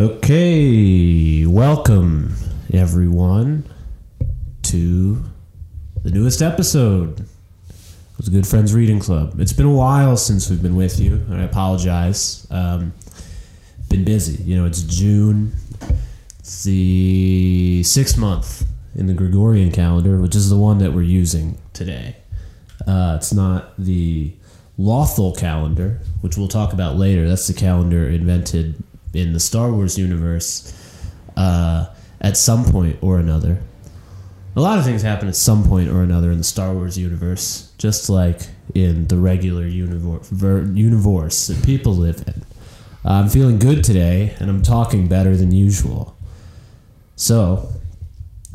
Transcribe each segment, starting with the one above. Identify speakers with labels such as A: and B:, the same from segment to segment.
A: Okay, welcome everyone to the newest episode of the Good Friends Reading Club. It's been a while since we've been with you, and I apologize. Um, been busy. You know, it's June. It's the sixth month in the Gregorian calendar, which is the one that we're using today. Uh, it's not the Lothal calendar, which we'll talk about later. That's the calendar invented in the Star Wars universe uh, at some point or another. A lot of things happen at some point or another in the Star Wars universe, just like in the regular universe, that people live in. I'm feeling good today, and I'm talking better than usual. So,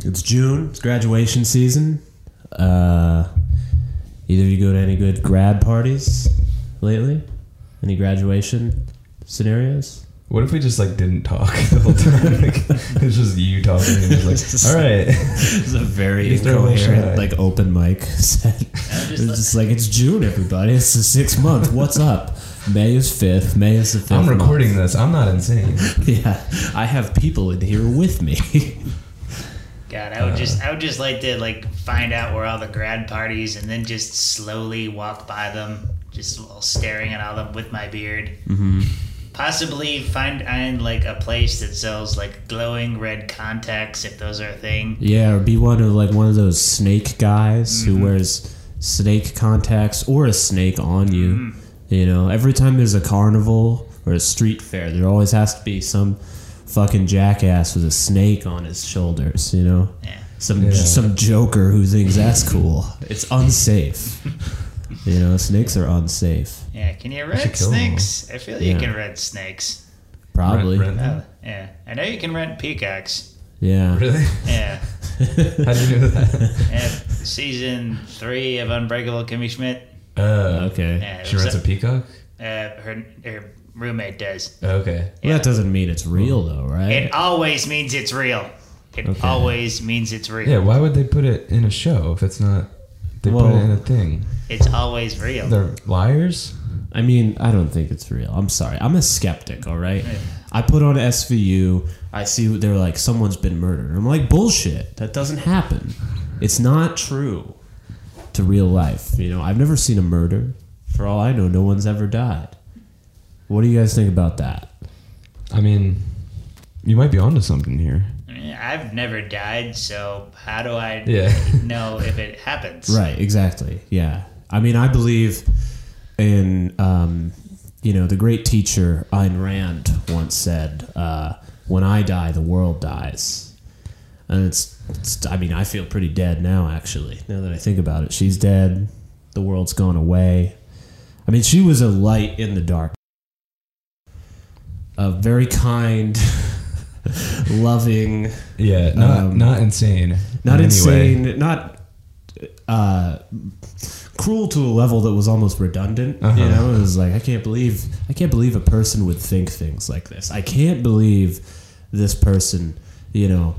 A: it's June, it's graduation season. Uh, either of you go to any good grad parties lately? Any graduation scenarios?
B: What if we just like didn't talk the whole time? Like, it's just you talking and it's like, all right.
A: It's a very
B: Just throw a little
A: incoherent, like open mic set. It's just like it's June, everybody. It's the sixth month. What's up? May is fifth. May is the fifth.
B: I'm
A: month.
B: recording this. I'm not insane.
A: Yeah, I have people in here with me.
C: God, I would just I would just like to like find out where all the grad parties and then just slowly walk by them, just while staring at all of them with my beard. Mm-hmm. Possibly find find like a place that sells like glowing red contacts if those are a thing.
A: yeah, or be one of like one of those snake guys who mm-hmm. wears snake contacts or a snake on you. Mm-hmm. You know, every time there's a carnival or a street fair, there always has to be some fucking jackass with a snake on his shoulders. You know.
C: Yeah.
A: some
B: Yeah.
A: some joker who thinks that's cool. It's unsafe. you know, snakes are unsafe.
C: Yeah, can you
B: should
C: rent
B: kill 'em
C: snakes? I feel
A: Yeah.
C: you can rent snakes.
A: Probably.
B: Rent- rent
C: Oh, yeah, I know you can rent peacocks.
A: Yeah.
B: Really?
C: Yeah,
B: How do you know that?
C: yeah. season three of Unbreakable Kimmy Schmidt.
B: Uh,
A: Okay.
C: Yeah, it
B: She
C: was
B: rents a peacock?
C: uh, her her roommate does.
B: Okay.
A: Well, that doesn't mean it's real though, right?
C: It always means it's real. It
A: Okay.
C: always means it's real.
B: Yeah, why would they put it in a show if it's not? They put
A: Well-
B: it in a thing.
C: It's always real.
B: They're liars?
A: I mean, I don't think it's real. I'm sorry. I'm a skeptic, all right? I put on SVU, I see they're like someone's been murdered. I'm like, bullshit. That doesn't happen. It's not true to real life. You know, I've never seen a murder. For all I know, no one's ever died. What do you guys think about that?
B: I mean, you might be onto something here.
C: I've never died, so how do I
B: Yeah.
C: know if it happens?
A: Right, exactly. Yeah. I mean, I believe in, um, you know, the great teacher Ayn Rand once said, uh, when I die, the world dies. And it's, it's, I mean, I feel pretty dead now, actually, now that I think about it. She's dead. The world's gone away. I mean, she was a light in the dark. A very kind, loving,
B: Yeah, not
A: Um,
B: not insane.
A: not
B: in any way.
A: insane, not uh, cruel to a level that was almost redundant. You
B: Uh-huh.
A: know, it was like I can't believe I can't believe a person would think things like this. I can't believe this person. You know,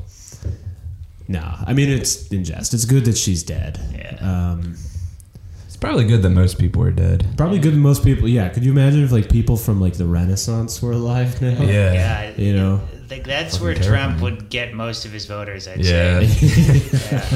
A: no. I mean, it's in jest. It's good that she's dead.
C: Yeah.
A: Um,
B: It's probably good that most people are dead.
A: probably good that most people. Yeah. Could you imagine if like people from like the Renaissance were alive now?
B: Yeah.
C: Yeah.
A: You know.
C: I that's
B: Fucking
C: where
B: terrifying.
C: Trump would get most of his voters, I'd
B: Yeah.
C: say.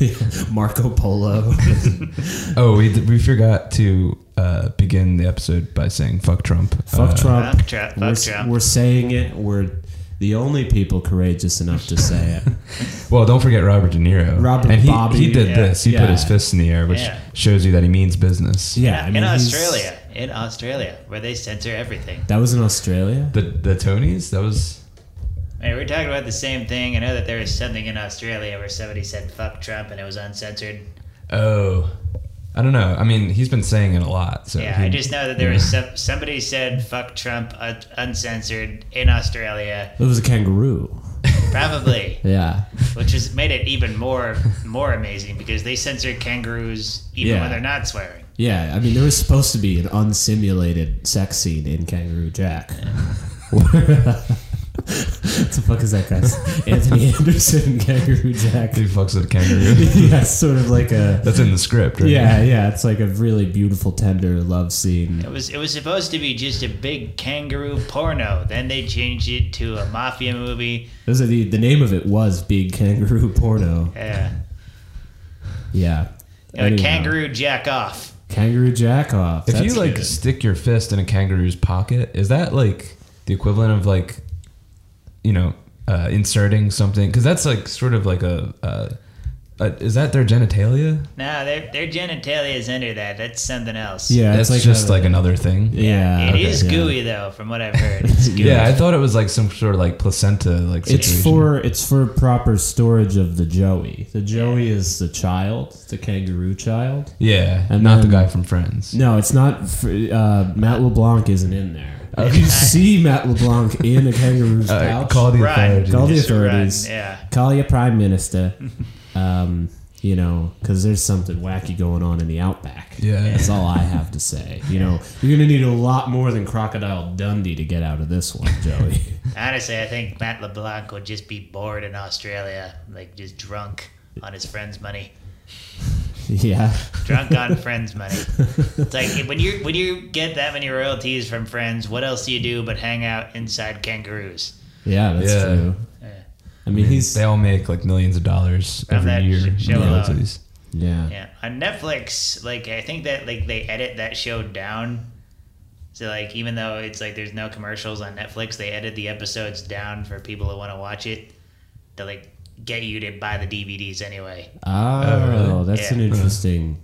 C: Yeah.
A: Marco Polo.
B: Oh, we we forgot to uh, begin the episode by saying "fuck Trump."
A: Fuck
B: Uh,
A: Trump.
C: Fuck Trump.
A: We're,
C: Trump.
A: we're saying it. We're the only people courageous enough to say it.
B: Well, don't forget Robert De Niro.
A: Robert
B: and he,
A: Bobby.
B: he did
C: Yeah.
B: this. He
A: Yeah.
B: put his fists in the air, which
C: Yeah.
B: shows you that he means business.
A: Yeah, I mean,
C: in Australia. In Australia, where they censor everything.
A: That was in Australia.
B: The the Tonys. That was
C: Hey, we're talking about the same thing. I know that there was something in Australia where somebody said "fuck Trump" and it was uncensored.
B: oh, I don't know. I mean, he's been saying it a lot. So
C: Yeah,
B: he-
C: I just know that there was some, somebody said "fuck Trump" un- uncensored in Australia,
A: It was a kangaroo.
C: probably,
A: Yeah,
C: which has made it even more more amazing because they censor kangaroos even
A: Yeah.
C: when they're not swearing.
A: yeah. I mean, there was supposed to be an unsimulated sex scene in Kangaroo Jack. it's a fuck is that guy's Anthony Anderson Kangaroo Jack?
B: He fucks with a kangaroo.
A: yeah, sort of like a
B: That's in the script, right?
A: yeah, yeah. It's like a really beautiful, tender love scene.
C: It was it was supposed to be just a big kangaroo porno. Then they changed it to a mafia movie.
A: Those are the the name of it was Big Kangaroo Porno.
C: Yeah,
A: Yeah,
C: You know,
A: Anyhow.
C: kangaroo jack off.
A: Kangaroo Jack off.
B: If you like
A: good.
B: stick your fist in a kangaroo's pocket, is that like the equivalent of like, you know, uh, inserting something? Because that's like sort of like a, uh, uh, is that their genitalia?
C: No, their their genitalia is under that. That's something else.
A: yeah,
B: That's
A: it's like
B: just
A: a-
B: like another thing.
A: yeah.
C: It is
A: okay, yeah.
C: gooey though, from what I've heard. It's gooey.
B: Yeah, I thought it was like some sort of like placenta like situation.
A: It's for it's for proper storage of the Joey. The Joey is the child, the kangaroo child.
B: yeah,
A: And
B: not
A: then-
B: the guy from Friends.
A: No, it's not. For, uh, Matt LeBlanc isn't in there. If you see Matt LeBlanc in a kangaroo's
B: Uh,
A: pouch,
B: call the
C: Run.
B: authorities.
A: Call the
C: Just run,
A: authorities.
C: Yeah.
A: call your prime minister. Um, you know, because there's something wacky going on in the outback.
B: Yeah.
A: that's all I have to say. You know, you're gonna need a lot more than Crocodile Dundee to get out of this one, Joey.
C: Honestly, I think Matt LeBlanc would just be bored in Australia, like just drunk on his friends' money.
A: yeah,
C: Drunk on friends' money. It's like when you when you get that many royalties from friends, what else do you do but hang out inside kangaroos?
A: yeah, that's
B: Yeah.
A: true.
C: Yeah.
A: I mean, he's
B: they all make like millions of dollars
C: From
B: every
C: that
B: year.
C: show
B: in royalties.
A: yeah.
C: Yeah, on Netflix, like I think that like they edit that show down. So like even though it's like there's no commercials on Netflix, they edit the episodes down for people who want to watch it to like get you to buy the DVDs anyway.
A: Oh,
B: Oh, really?
A: that's
C: Yeah.
A: an interesting.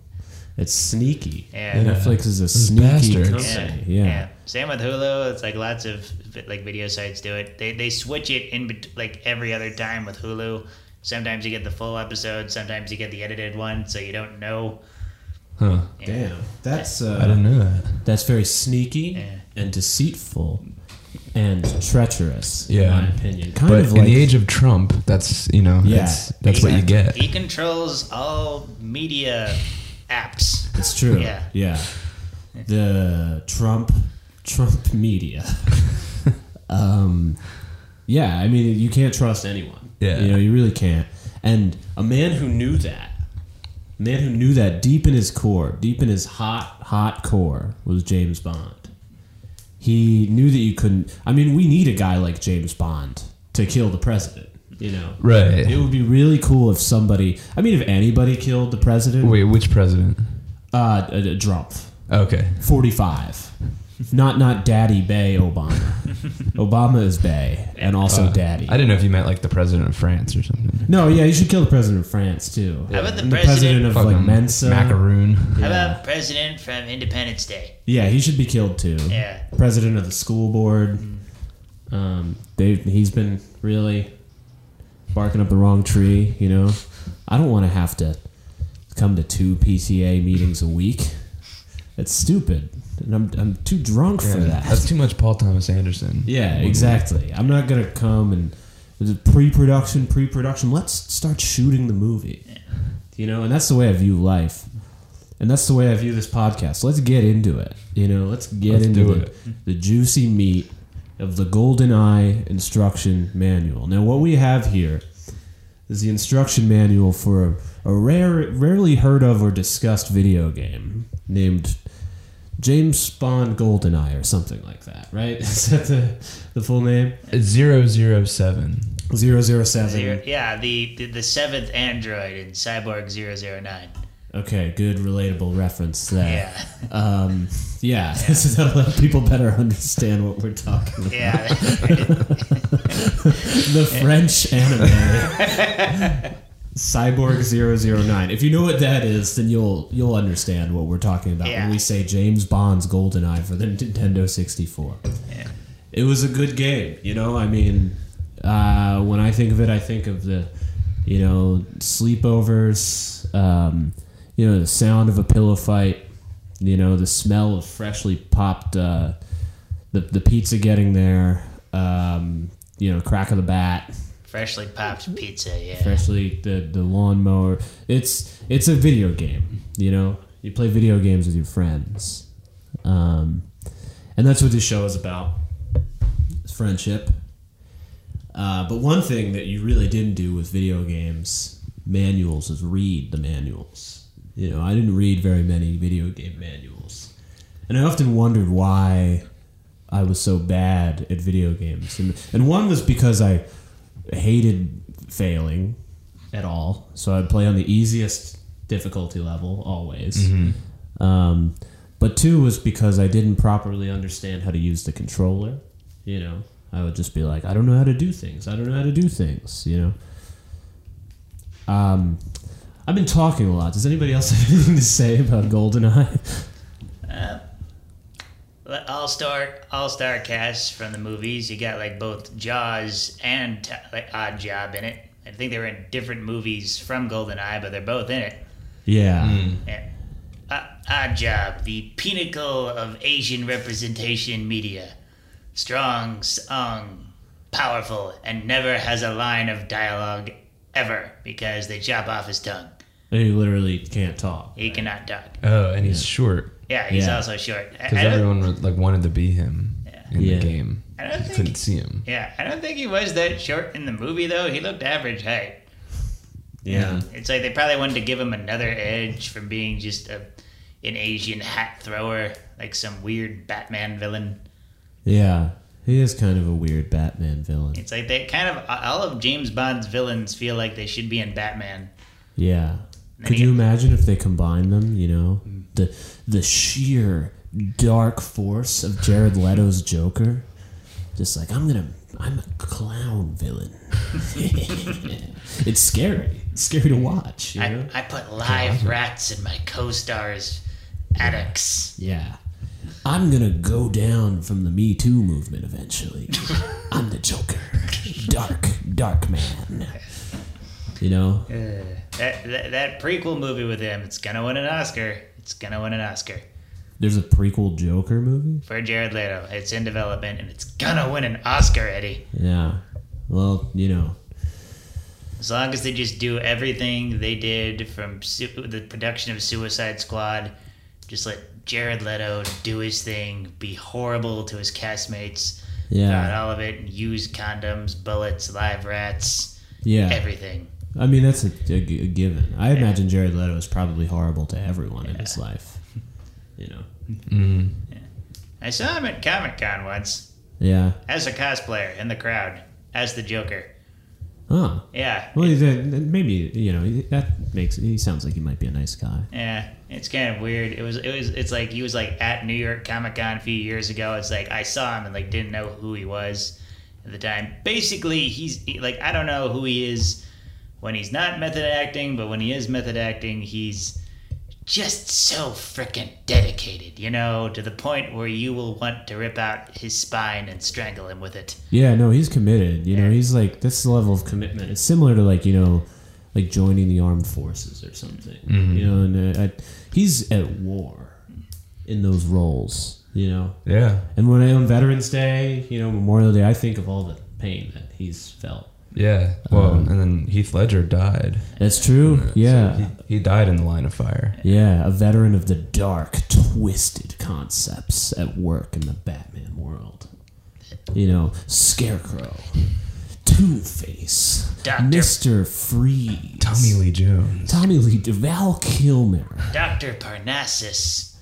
A: It's sneaky.
C: Yeah.
A: Netflix is a sneaky
B: bastards.
A: company.
C: Yeah.
A: Yeah.
C: Same with Hulu. It's like lots of like video sites do it. They they switch it in bet- like every other time with Hulu. Sometimes you get the full episode. Sometimes you get the edited one, so you don't know.
B: Huh.
C: Yeah.
A: Damn, that's uh,
B: I didn't know that.
A: that's very sneaky
C: Yeah.
A: and deceitful and treacherous. in
B: Yeah.
A: my opinion. Kind
B: But
A: of
B: in
A: like
B: the age of Trump, that's you know,
A: Yeah,
B: that's, that's what you get.
C: He controls all media apps.
A: it's true.
C: Yeah.
A: yeah. The Trump Trump media. um, yeah, I mean, you can't trust anyone.
B: Yeah.
A: you know, you really can't. And a man who knew that, a man who knew that deep in his core, deep in his hot, hot core, was James Bond. He knew that you couldn't. I mean, we need a guy like James Bond to kill the president. You know,
B: Right.
A: It would be really cool if somebody. I mean, if anybody killed the president,
B: Wait, which president?
A: uh, uh, Trump,
B: Okay.
A: forty-five. Not not Daddy Bay Obama. Obama is Bay and also
B: Uh,
A: Daddy.
B: I didn't know if you meant like the president of France or something.
A: no, yeah, you should kill the president of France too.
C: How about the
A: And
C: president-
A: of like
B: Fucking
A: Mensa?
B: Macaroon.
C: How
A: Yeah.
C: about President from Independence Day?
A: Yeah, he should be killed too.
C: Yeah.
A: President of the school board. Um, they he's been really barking up the wrong tree. You know, I don't want to have to come to two PCA meetings a week. It's stupid, and I'm I'm too drunk for that.
B: That's too much Paul Thomas Anderson.
A: Yeah, exactly. I'm not gonna come and there's a pre-production, pre-production. Let's start shooting the movie. You know, and that's the way I view life, and that's the way I view this podcast. Let's get into it. You know, let's get
B: Let's
A: into the,
B: it.
A: the juicy meat of the GoldenEye instruction manual. Now, what we have here is the instruction manual for a, a rare, rarely heard of or discussed video game named James Bond GoldenEye or something like that, right? Is that the, the full name?
B: Zero zero seven.
A: 007.
C: Zero, yeah, the, the the seventh android in Cyborg 009.
A: Okay, good relatable reference there.
C: Yeah,
A: Um, yeah, this is how let people better understand what we're talking about.
C: yeah.
A: the French anime Cyborg 009. If you know what that is, then you'll you'll understand what we're talking about
C: Yeah.
A: when we say James Bond's GoldenEye for the Nintendo 64.
C: Yeah.
A: It was a good game, you know. I mean, uh, when I think of it, I think of the, you know, sleepovers. Um, you know, the sound of a pillow fight. You know, the smell of freshly popped, uh, the the pizza getting there. Um, you know, crack of the bat,
C: Freshly popped pizza. Yeah.
A: freshly the the lawnmower. It's it's a video game. You know, you play video games with your friends, um, and that's what this show is about. It's friendship. Uh, but one thing that you really didn't do with video games manuals is read the manuals. You know, I didn't read very many video game manuals, and I often wondered why I was so bad at video games. And, and one was because I hated failing at all, so I'd play on the easiest difficulty level always. Um, but two was because I didn't properly understand how to use the controller. You know, I would just be like, I don't know how to do things. I don't know how to do things. You know. Um, I've been talking a lot. Does anybody else have anything to say about GoldenEye?
C: All star all star cast from the movies. You got like both Jaws and like Oddjob in it. I think they were in different movies from GoldenEye, but they're both in it.
A: Yeah.
C: Yeah. Uh, Oddjob, the pinnacle of Asian representation media. Strong, sung, powerful, and never has a line of dialogue ever because they chop off his tongue.
A: He literally can't talk.
C: He cannot talk.
B: Oh, and he's short
C: Yeah, he's
A: Yeah.
C: also short. I,
B: because
C: I don't-
B: everyone like wanted to be him
C: Yeah.
B: in
A: Yeah.
B: the game.
C: I don't think-
B: Couldn't see him.
C: yeah, I don't think he was that short in the movie though. He looked average height.
A: Yeah.
C: It's like they probably wanted to give him another edge from being just a an Asian hat thrower, like some weird Batman villain.
A: Yeah. He is kind of a weird Batman villain.
C: It's like they kind of all of James Bond's villains feel like they should be in Batman.
A: Yeah. Could you imagine if they combine them, you know? Mm. The the sheer dark force of Jared Leto's Joker. Just like I'm gonna I'm a clown villain. it's scary. It's scary to watch, you know?
C: I, I put live rats in my co-stars' attics.
A: Yeah. I'm gonna go down from the Me Too movement eventually. I'm the Joker. Dark, dark man. You know?
C: Uh, that, that that prequel movie with him, it's gonna win an Oscar. It's gonna win an Oscar
A: There's a prequel Joker movie?
C: for Jared Leto. It's in development and it's gonna win an Oscar, Eddie.
A: Yeah. Well, you know.
C: As long as they just do everything they did from su- the production of Suicide Squad, just let Jared Leto do his thing, be horrible to his castmates
A: Yeah.
C: all of it, and use condoms, bullets, live rats,
A: Yeah.
C: everything.
A: I mean, that's a given. I imagine Jared Leto is probably horrible to everyone in his life. You know?
B: Mm.
C: I saw him at Comic Con once
A: Yeah.
C: as a cosplayer in the crowd as the Joker.
A: Huh.
C: Yeah,
A: Well, he's a- maybe, you know, that makes he sounds like he might be a nice guy.
C: Yeah, it's kind of weird. It was it was it's like he was like at New York Comic Con a few years ago. It's like I saw him and like didn't know who he was at the time. Basically, he's like I don't know who he is when he's not method acting, but when he is method acting, he's just so freaking dedicated, you know, to the point where you will want to rip out his spine and strangle him with it.
A: Yeah, no, he's committed. You know, he's like this level of commitment. It's similar to like you know, like joining the armed forces or something. You know, and uh, I, he's at war in those roles. You know,
B: Yeah.
A: and when I on Veterans Day, you know, Memorial Day, I think of all the pain that he's felt.
B: Yeah. Well,
A: Um,
B: and then Heath Ledger died.
A: That's true. Yeah.
B: So he, he died in the line of fire.
A: Yeah, a veteran of the dark, twisted concepts at work in the Batman world. You know, Scarecrow, Two Face, Mister Freeze,
B: Tommy Lee Jones.
A: Tommy Lee, Val Kilmer.
C: Doctor Parnassus,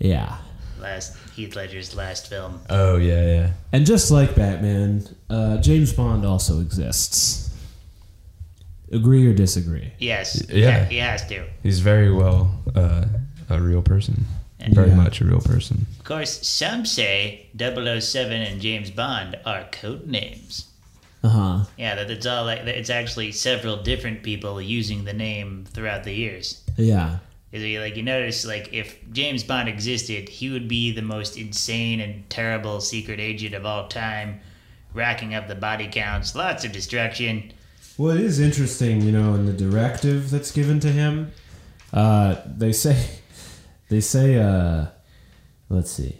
A: Yeah,
C: last Heath Ledger's last film.
B: Oh yeah, yeah.
A: and just like Batman, uh, James Bond also exists. Agree or disagree?
C: Yes,
B: Yeah.
C: he has to.
B: He's very well uh, a real person. Very
A: Yeah.
B: much a real person.
C: Of course, some say 007 and James Bond are code names.
A: Uh huh.
C: Yeah, that it's all like that it's actually several different people using the name throughout the years.
A: Yeah.
C: Is it, like you notice, like if James Bond existed, he would be the most insane and terrible secret agent of all time, racking up the body counts, lots of destruction.
A: Well, it is interesting, you know, in the directive that's given to him. Uh, they say, they say, uh, let's see.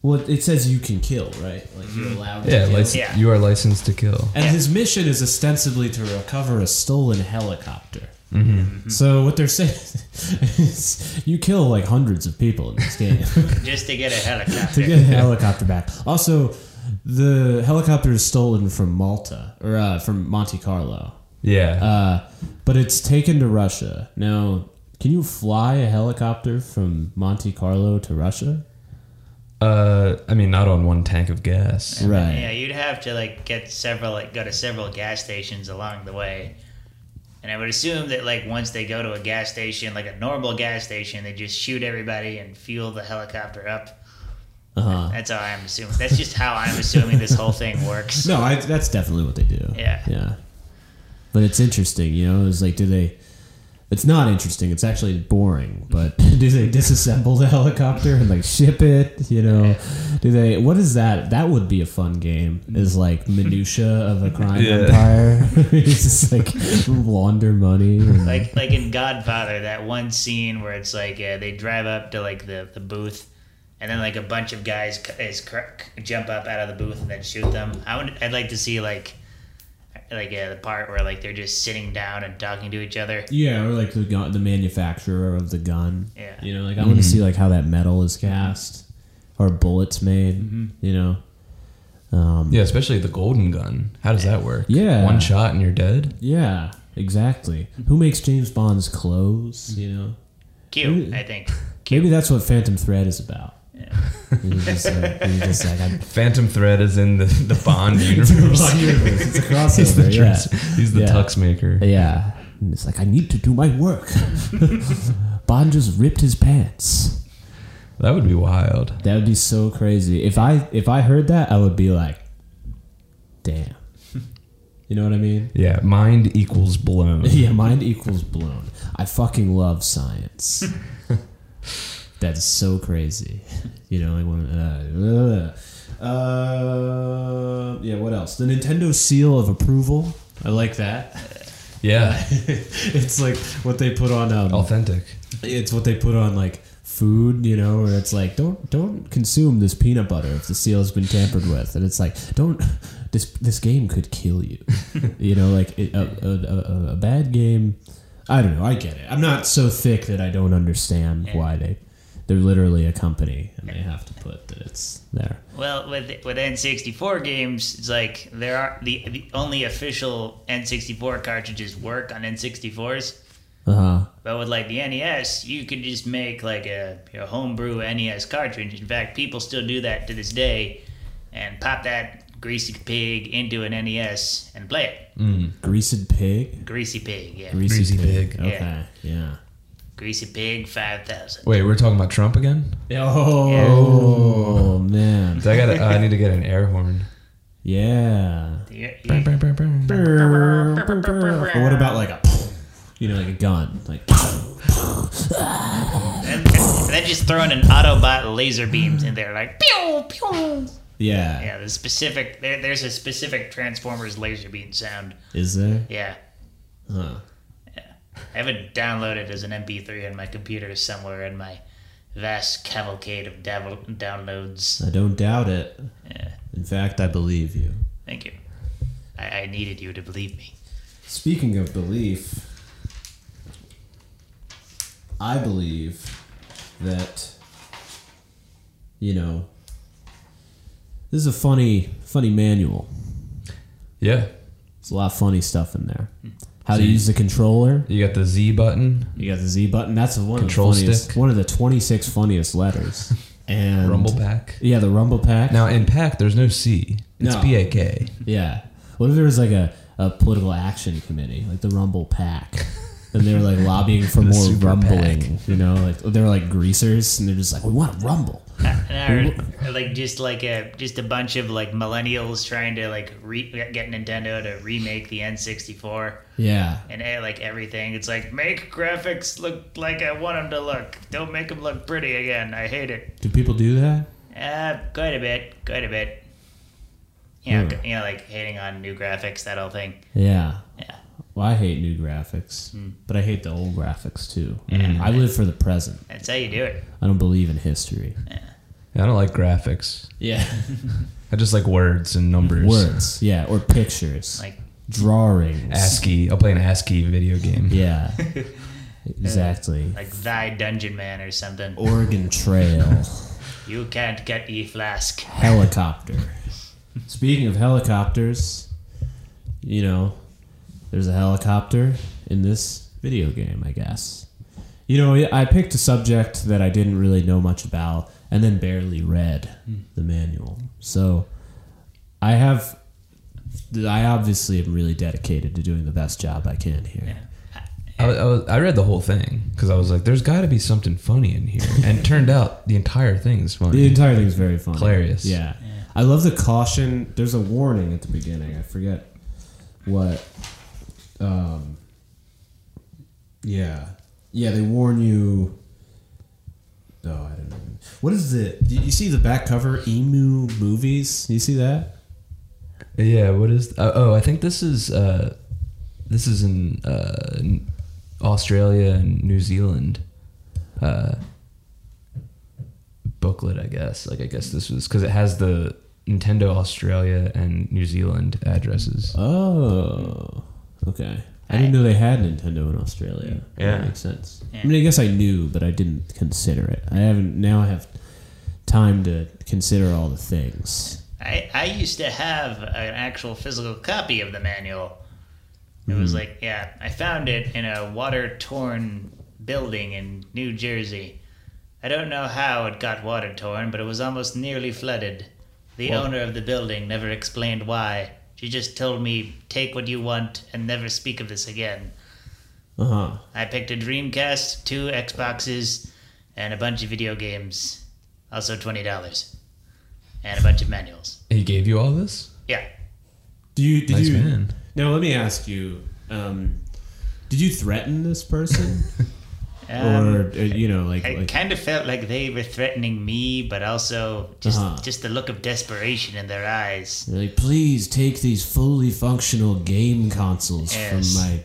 A: Well, it says you can kill, right? Like you're allowed to
B: Yeah,
A: kill.
B: lic-
C: Yeah.
B: you are licensed to kill.
A: and
C: Yeah.
A: his mission is ostensibly to recover a stolen helicopter. So what they're saying is, you kill like hundreds of people in this game
C: Just to get a helicopter.
A: to get a helicopter back. Also, the helicopter is stolen from Malta or uh, from Monte Carlo,
B: Yeah.
A: uh, but it's taken to Russia. Now, can you fly a helicopter from Monte Carlo to Russia?
B: Uh, I mean, not on one tank of gas.
A: Right.
C: Yeah, you'd have to like get several, like go to several gas stations along the way. And I would assume that like once they go to a gas station, like a normal gas station, they just shoot everybody and fuel the helicopter up.
A: Uh huh.
C: That's how I'm assuming. That's just how I'm assuming this whole thing works.
A: No, I, that's definitely what they do.
C: Yeah.
A: Yeah. But it's interesting, you know. It's like, do they? It's not interesting. It's actually boring. But do they disassemble the helicopter and like ship it? You know, do they? What is that? That would be a fun game. Is like minutia of a crime
B: Yeah.
A: empire. it's just like launder money. And,
C: Like like in Godfather, that one scene where it's like uh, they drive up to like the, the booth, and then like a bunch of guys is cr- jump up out of the booth and then shoot them. I would I'd like to see like like uh, the part where like they're just sitting down and talking to each other.
A: yeah, or like the gun, the manufacturer of the gun.
C: Yeah.
A: You know, like I want to see like how that metal is cast or bullets made. You know. Um,
B: Yeah, especially the golden gun. How does that work?
A: Yeah.
B: One shot and you're dead?
A: Yeah, exactly. Who makes James Bond's clothes? You know,
C: Cute, I think.
A: maybe that's what Phantom Thread is about.
C: Yeah.
A: Just uh, like, he's just uh, like I'm,
B: Phantom Thread is in the, the Bond universe.
A: It's a crossover.
B: he's the,
A: yeah.
B: he's the
A: Yeah.
B: tux maker.
A: yeah, and it's like I need to do my work. Bond just ripped his pants.
B: That would be wild.
A: That would be so crazy. If I if I heard that, I would be like, damn. You know what I mean?
B: Yeah, mind equals blown.
A: Yeah, mind equals blown. I fucking love science. That's so crazy. You know, I want uh, uh, uh, yeah. What else? The Nintendo seal of approval. I like that.
B: Yeah,
A: it's like what they put on. Um,
B: authentic.
A: it's what they put on like food. You know, where it's like don't don't consume this peanut butter if the seal has been tampered with, and it's like don't this this game could kill you. you know, like it, a, a, a, a bad game. I don't know. I get it. I'm not so thick that I don't understand why they they're literally a company and they have to put that it's there.
C: Well, with with N64 games, it's like there are the the only official N64 cartridges work on N64s.
A: Uh huh.
C: But with like the NES, you could just make like a, a homebrew NES cartridge. In fact, people still do that to this day, and pop that greasy pig into an NES and play it.
A: Greased pig.
C: Greasy pig, yeah.
A: Greasy,
B: Greasy
A: pig.
B: pig.
A: Okay.
C: Yeah.
A: Yeah.
C: Greasy pig, five thousand.
B: Wait, we're talking about Trump again?
A: Oh man.
B: I got. Uh, I need to get an air horn.
A: Yeah.
C: Yeah.
A: Or what about like a, you know, like a gun, like.
C: And, and then just throwing an Autobot laser beams in there, like pew pew.
A: Yeah.
C: Yeah, the specific there, there's a specific Transformers laser beam sound.
A: Is there?
C: Yeah,
A: Huh.
C: I have it downloaded as an MP3 on my computer somewhere in my vast cavalcade of dav- downloads.
A: I don't doubt it.
C: Yeah,
A: In fact, I believe you.
C: thank you. I, I needed you to believe me.
A: Speaking of belief, I believe that you know this is a funny, funny manual.
B: Yeah,
A: There's a lot of funny stuff in there. Hmm. How to
B: you-
A: use the controller.
B: you got the Z button,
A: You got the Z button. That's one
B: Control
A: of the funniest.
B: stick.
A: One of the twenty-six funniest letters. And
B: Rumble Pack.
A: Yeah, the Rumble Pack.
B: Now in Pack, there's no C. It's
A: No.
B: P A K.
A: Yeah. What if there was like a, a political action committee, like the Rumble Pack, and they were like lobbying for more
B: super
A: rumbling? You know, like they were like greasers, and they're just like, we want to rumble.
C: Or, or like just like a just a bunch of like millennials trying to like re- get Nintendo to remake the N64
A: Yeah.
C: and eh, like everything. It's like make graphics look like I want them to look. Don't make them look pretty again. I hate it.
A: Do people do that?
C: Uh, quite a bit, quite a bit. You know,
A: Hmm.
C: you know, like hating on new graphics, that whole thing.
A: Yeah.
C: Yeah.
A: Well, I hate new graphics,
B: Hmm.
A: but I hate the old graphics too. I live for the present.
C: That's how you do it.
A: I don't believe in history.
B: yeah I don't like graphics.
A: Yeah.
B: I just like words and numbers.
A: Words. Yeah. Or pictures.
C: Like,
A: drawings.
B: ASCII. I'll play an ASCII video game.
A: Yeah. exactly.
C: like Thy Dungeonman or something.
A: Oregon Trail.
C: You can't get E Flask.
A: Helicopter. Speaking of helicopters, you know, there's a helicopter in this video game, I guess. You know, I picked a subject that I didn't really know much about and then barely read hmm. the manual. So I have, I obviously am really dedicated to doing the best job I can here.
B: I, I, was, I read the whole thing because I was like, "There's got to be something funny in here," and it turned out the entire thing is funny.
A: The entire thing is very funny.
B: Hilarious.
A: Yeah. I love the caution. There's a warning at the beginning. I forget what. Um, yeah. Yeah, they warn you. Oh, I don't know. What is it? Do you see the back cover? Emu movies? You see that?
B: Yeah, what is? Uh, oh, I think this is uh, this is in, uh, in Australia and New Zealand. Uh, booklet, I guess. Like, I guess this was because it has the Nintendo Australia and New Zealand addresses.
A: Oh. Okay. I didn't know they had Nintendo in Australia.
B: Yeah.
A: That makes sense.
C: Yeah.
A: I mean, I guess I knew, but I didn't consider it. I haven't. Now I have time to consider all the things.
C: I, I used to have an actual physical copy of the manual. It was hmm. like, yeah, I found it in a water torn building in New Jersey. I don't know how it got water torn, but it was almost nearly flooded. The
A: Well-
C: owner of the building never explained why. She just told me, take what you want and never speak of this again.
A: Uh huh.
C: I picked a Dreamcast, two Xboxes, and a bunch of video games. Also $20. And a bunch of manuals.
B: He gave you all this?
C: Yeah.
A: Do you? Did
B: Nice
A: you?
B: man.
A: Now let me ask you. Um, did you threaten this person,
C: Um,
A: or uh, you know, like,
C: I
A: like
C: kind of felt like they were threatening me, but also just
A: Uh-huh.
C: just the look of desperation in their eyes.
A: like, please take these fully functional game consoles
C: Yes.
A: from my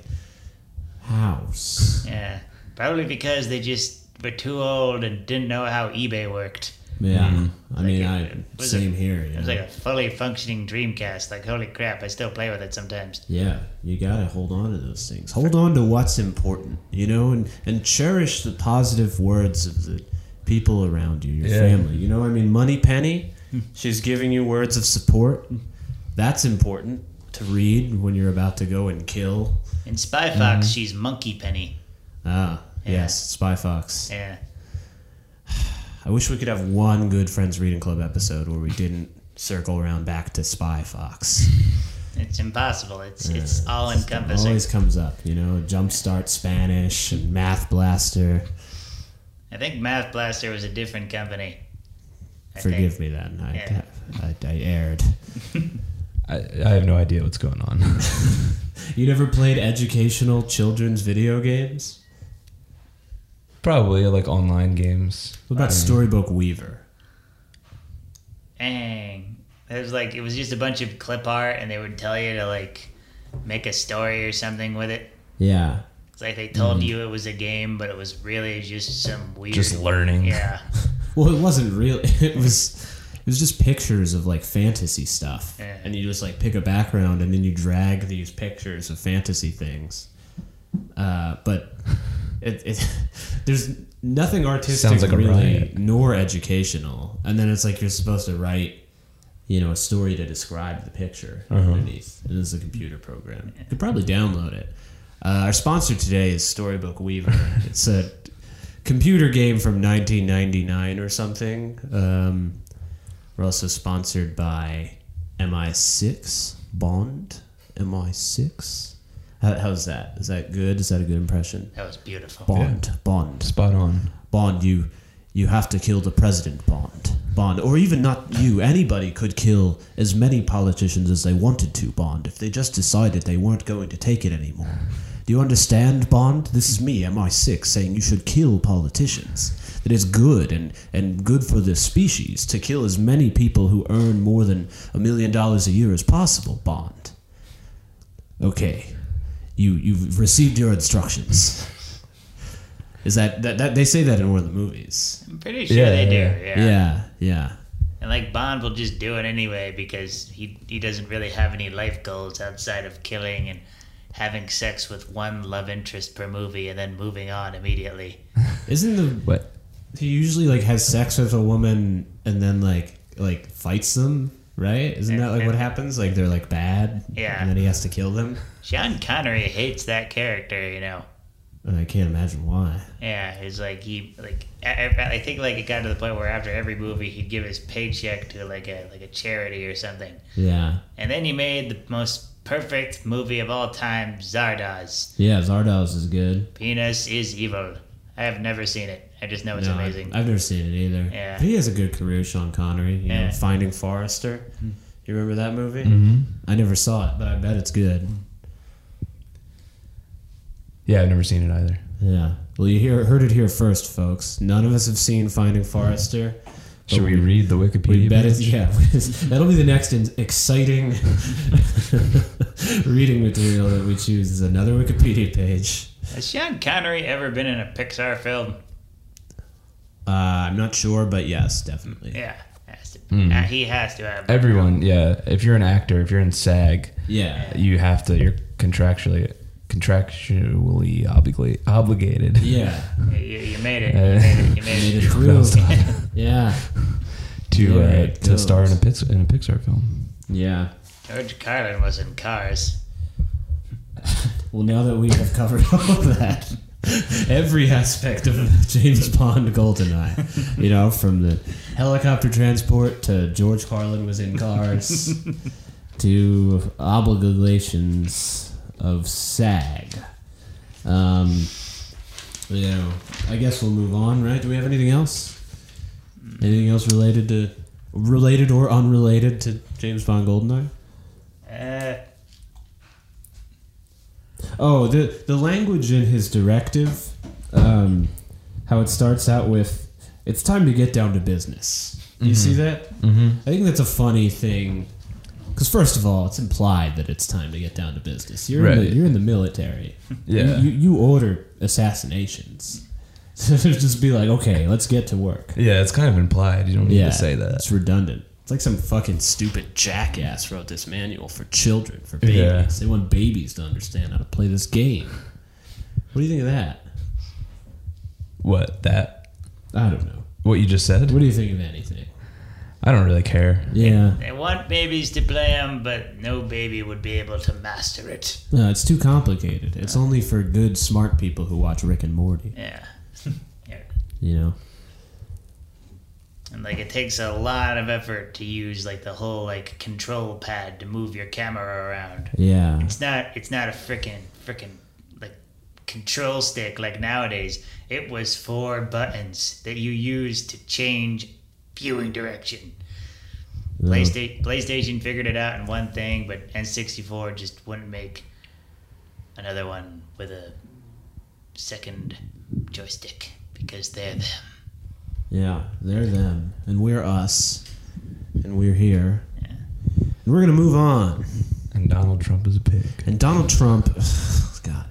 A: house.
C: Yeah, probably because they just were too old and didn't know how eBay worked.
A: Yeah, I mean,
C: Like,
A: I
C: it was
A: same
C: a-
A: here.
C: It
A: You
C: was like a fully functioning Dreamcast. Like holy crap, I still play with it sometimes.
A: Yeah, you gotta hold on to those things. Hold on to what's important, you know, and and cherish the positive words of the people around you, your
B: Yeah.
A: family. You know, I mean, Moneypenny, she's giving you words of support. That's important to read when you're about to go and kill.
C: In Spy Fox,
A: Mm-hmm.
C: she's Monkey Penny.
A: Ah,
C: Yeah.
A: yes, Spy Fox.
C: Yeah,
A: I wish we could have one Good Friends Reading Club episode where we didn't circle around back to Spy Fox.
C: it's impossible. It's it's all encompassing.
A: Always comes up, you know, Jumpstart Spanish and Math Blaster.
C: I think Math Blaster was a different company. I
A: Forgive
C: think.
A: me then. I,
C: Yeah.
A: I, I erred.
B: I, I have no idea what's going on.
A: You never played educational children's video games?
B: Probably like online games.
A: What about Storybook Weaver?
C: Dang. It was like it was just a bunch of clip art, and they would tell you to like make a story or something with it.
A: Yeah.
C: It's like they told you it was a game, but it was really just some weird.
B: Just learning.
C: Yeah,
A: Well, it wasn't real. It was. It was just pictures of like fantasy stuff,
C: Yeah.
A: and you just like pick a background, and then you drag these pictures of fantasy things. Uh, but it, it there's nothing artistic
B: Sounds like a
A: really,
B: riot.
A: nor educational. And then it's like you're supposed to write, you know, a story to describe the picture
B: Uh-huh.
A: underneath. It is a computer program. You could probably download it. Uh, our sponsor today is Storybook Weaver. it's a computer game from 1999 or something. Um, we're also sponsored by MI6 Bond. MI6. How, how's that? Is that good? Is that a good impression?
C: that was beautiful.
A: Bond, Bond,
B: Spot on.
A: Bond. You you have to kill the president, Bond, Bond, or even not you. Anybody could kill as many politicians as they wanted to, Bond, if they just decided they weren't going to take it anymore. Do you understand, Bond? This is me, MI6, saying you should kill politicians. That it's good and, and good for the species to kill as many people who earn more than a million dollars a year as possible, Bond. Okay, you you've received your instructions. Is that, that that they say that in one of the movies?
C: I'm pretty sure
B: Yeah,
C: they do.
B: yeah,
C: Yeah.
A: Yeah, yeah.
C: And like Bond will just do it anyway because he he doesn't really have any life goals outside of killing and having sex with one love interest per movie and then moving on immediately.
A: Isn't the
B: What?
A: he usually like has sex with a woman and then like like fights them right? Isn't that like what happens? Like they're like bad,
C: Yeah.
A: and then he has to kill them.
C: Sean Connery hates that character, you know.
A: And I can't imagine why.
C: Yeah, it's like he like I, I I think like it got to the point where after every movie he'd give his paycheck to like a like a charity or something.
A: Yeah,
C: And then he made the most perfect movie of all time, Zardoz.
A: yeah. Zardoz is good.
C: Penis is evil. I have never seen it. I just know it's
A: No,
C: amazing.
A: I, have never seen it either.
C: Yeah.
A: But he has a good career, Sean Connery. You know,
C: Yeah.
A: Finding Forrester. You remember that movie?
B: Mm-hmm.
A: I never saw it, but I bet it's good.
B: Yeah, I've never seen it either.
A: Yeah. Well, you hear, heard it here first, folks. None of us have seen Finding Forrester. but
B: Should we read the Wikipedia?
A: We bet it's
B: page?
A: yeah. That'll be the next in- exciting reading material that we choose. Is another Wikipedia page.
C: Has Sean Connery ever been in a Pixar film?
A: Uh, I'm not sure, but yes, definitely.
C: Yeah, has to.
B: Hmm.
C: Uh, he has to have.
B: Everyone, yeah. If you're an actor, if you're in SAG,
A: Yeah.
B: you have to. You're contractually contractually obligate, obligated.
A: Yeah.
C: You, you made it.
B: Uh,
C: You made it. You made
A: Made
C: it.
A: it through.
B: Stop.
A: Yeah.
B: to
A: Yeah,
B: uh,
A: it
B: to star in a
A: goes.
B: Pix- in a Pixar film.
A: Yeah.
C: George Carlin was in Cars.
A: Well, now that we have covered all of that, every aspect of James Bond GoldenEye, you know, from the helicopter transport to George Carlin was in cars to obligations of SAG. Um, you know, I guess we'll move on, right? Do we have anything else? Anything else related to, related or unrelated to James Bond GoldenEye?
C: Uh,
A: Oh, the the language in his directive, um, how it starts out with, "It's time to get down to business." You see that?
B: Mm-hmm.
A: I think that's a funny thing, because first of all, it's implied that it's time to get down to business. You're in the, you're in the military.
B: Yeah.
A: you, you, you order assassinations. So just be like, okay, let's get to work.
B: Yeah, it's kind of implied. You don't need
A: Yeah,
B: to say that.
A: It's redundant. It's like some fucking stupid jackass wrote this manual for children, for babies.
B: Yeah.
A: They want babies to understand how to play this game. What do you think of that?
B: What that?
A: I don't know.
B: What you just said?
A: What do you think of anything?
B: I don't really care.
A: Yeah.
C: they want babies to play them, but no baby would be able to master it.
A: No, it's too complicated. It's only for good, smart people who watch Rick and Morty.
C: Yeah. yeah.
A: You know?
C: And like it takes a lot of effort to use like the whole like control pad to move your camera around.
A: Yeah.
C: It's not it's not a freaking freaking like control stick like nowadays. It was four buttons that you use to change viewing direction.
A: No.
C: PlayStation PlayStation figured it out in one thing, but N64 just wouldn't make another one with a second joystick because they're them.
A: Yeah, they're them, and we're us, and we're here,
C: Yeah.
A: and we're gonna move on.
B: And Donald Trump is a pig.
A: And Donald Trump, oh, God,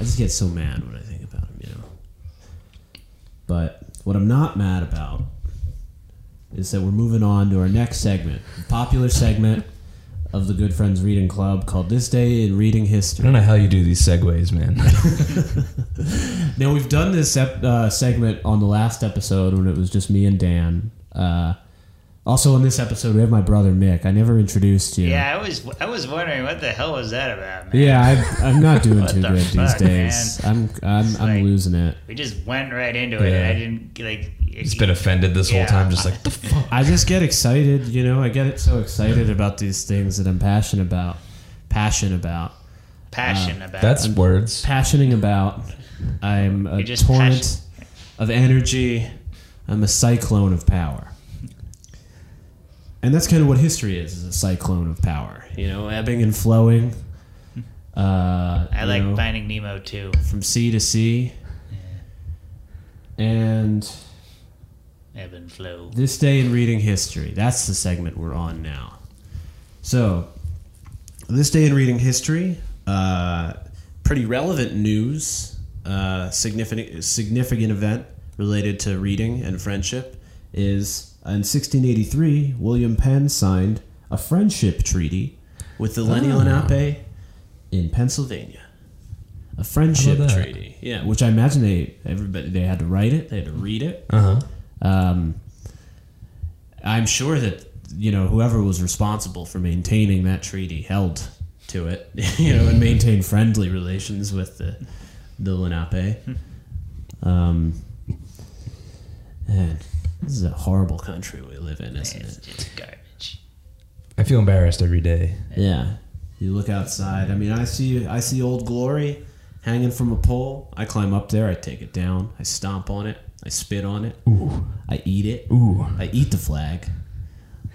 A: I just get so mad when I think about him, you know. But what I'm not mad about is that we're moving on to our next segment, popular segment of the Good Friends Reading Club called This Day in Reading History.
B: I don't know how you do these segues, man.
A: Now we've done this ep- uh, segment on the last episode when it was just me and Dan. Uh, also, in this episode, we have my brother Mick. I never introduced you.
C: Yeah, I was I was wondering what the hell was that about, man.
A: Yeah, I, I'm not doing too
C: the
A: good these
C: fuck,
A: days. I'm I'm, I'm
C: like-
A: losing it.
C: We just went right into it.
B: Yeah.
C: And I didn't like.
B: He's been offended this
C: Yeah.
B: whole time, just like the fuck.
A: I just get excited, you know. I get so excited about these things that I'm passionate about. Passion about.
C: passion uh, about.
B: That's words.
A: Passioning about. I'm a
C: just
A: torrent
C: passion-
A: of energy. I'm a cyclone of power. And that's kind of what history is: is a cyclone of power. You know, ebbing and flowing. Uh,
C: I like
A: know,
C: Finding Nemo too.
A: from sea to sea. And
C: Ebb and flow.
A: This day in reading history. That's the segment we're on now. So, this day in reading history, uh, pretty relevant news, uh, significant significant event related to reading and friendship is in 1683, William Penn signed a friendship treaty with the Lenni
B: Oh.
A: Lenape in Pennsylvania. A friendship treaty, yeah. Which I imagine they everybody they had to write it, they had to read it.
B: Uh huh.
A: Um, I'm sure that you know, whoever was responsible for maintaining that treaty held to it, you know, and maintained friendly relations with the the Lenape. Um, man, this is a horrible country we live in, isn't
C: It's
A: it?
C: just garbage.
B: I feel embarrassed every day.
A: Yeah. You look outside. I mean, I see I see Old Glory hanging from a pole. I climb up there. I take it down. I stomp on it. I spit on it.
B: Ooh,
A: I eat it.
B: ooh.
A: I eat the flag.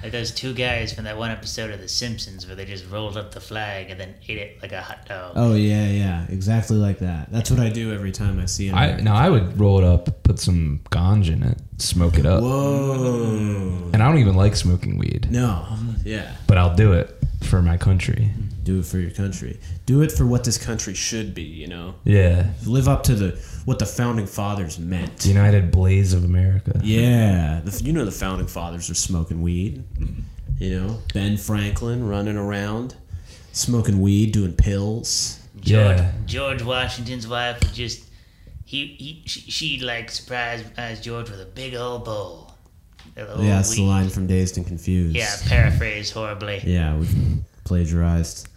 C: Like those two guys from that one episode of The Simpsons where they just rolled up the flag and then ate it like a hot dog.
A: Oh yeah, yeah, exactly like that. That's what I do every time I see it.
B: I now I would roll it up, put some ganj in it, smoke it up,
A: Whoa.
B: and I don't even like smoking weed,
A: No. Yeah.
B: but I'll do it for my country.
A: Do it for your country. Do it for what this country should be. You know.
B: Yeah,
A: Live up to the what the founding fathers meant.
B: the United Blaze of America.
A: Yeah, the, you know the founding fathers are smoking weed. You know Ben Franklin running around, smoking weed, doing pills.
C: George,
B: Yeah.
C: George Washington's wife would just he, he she, she like surprised as George with a big old bowl.
A: yeah, that's the line from Dazed and Confused.
C: Yeah, paraphrased horribly.
A: yeah, we plagiarized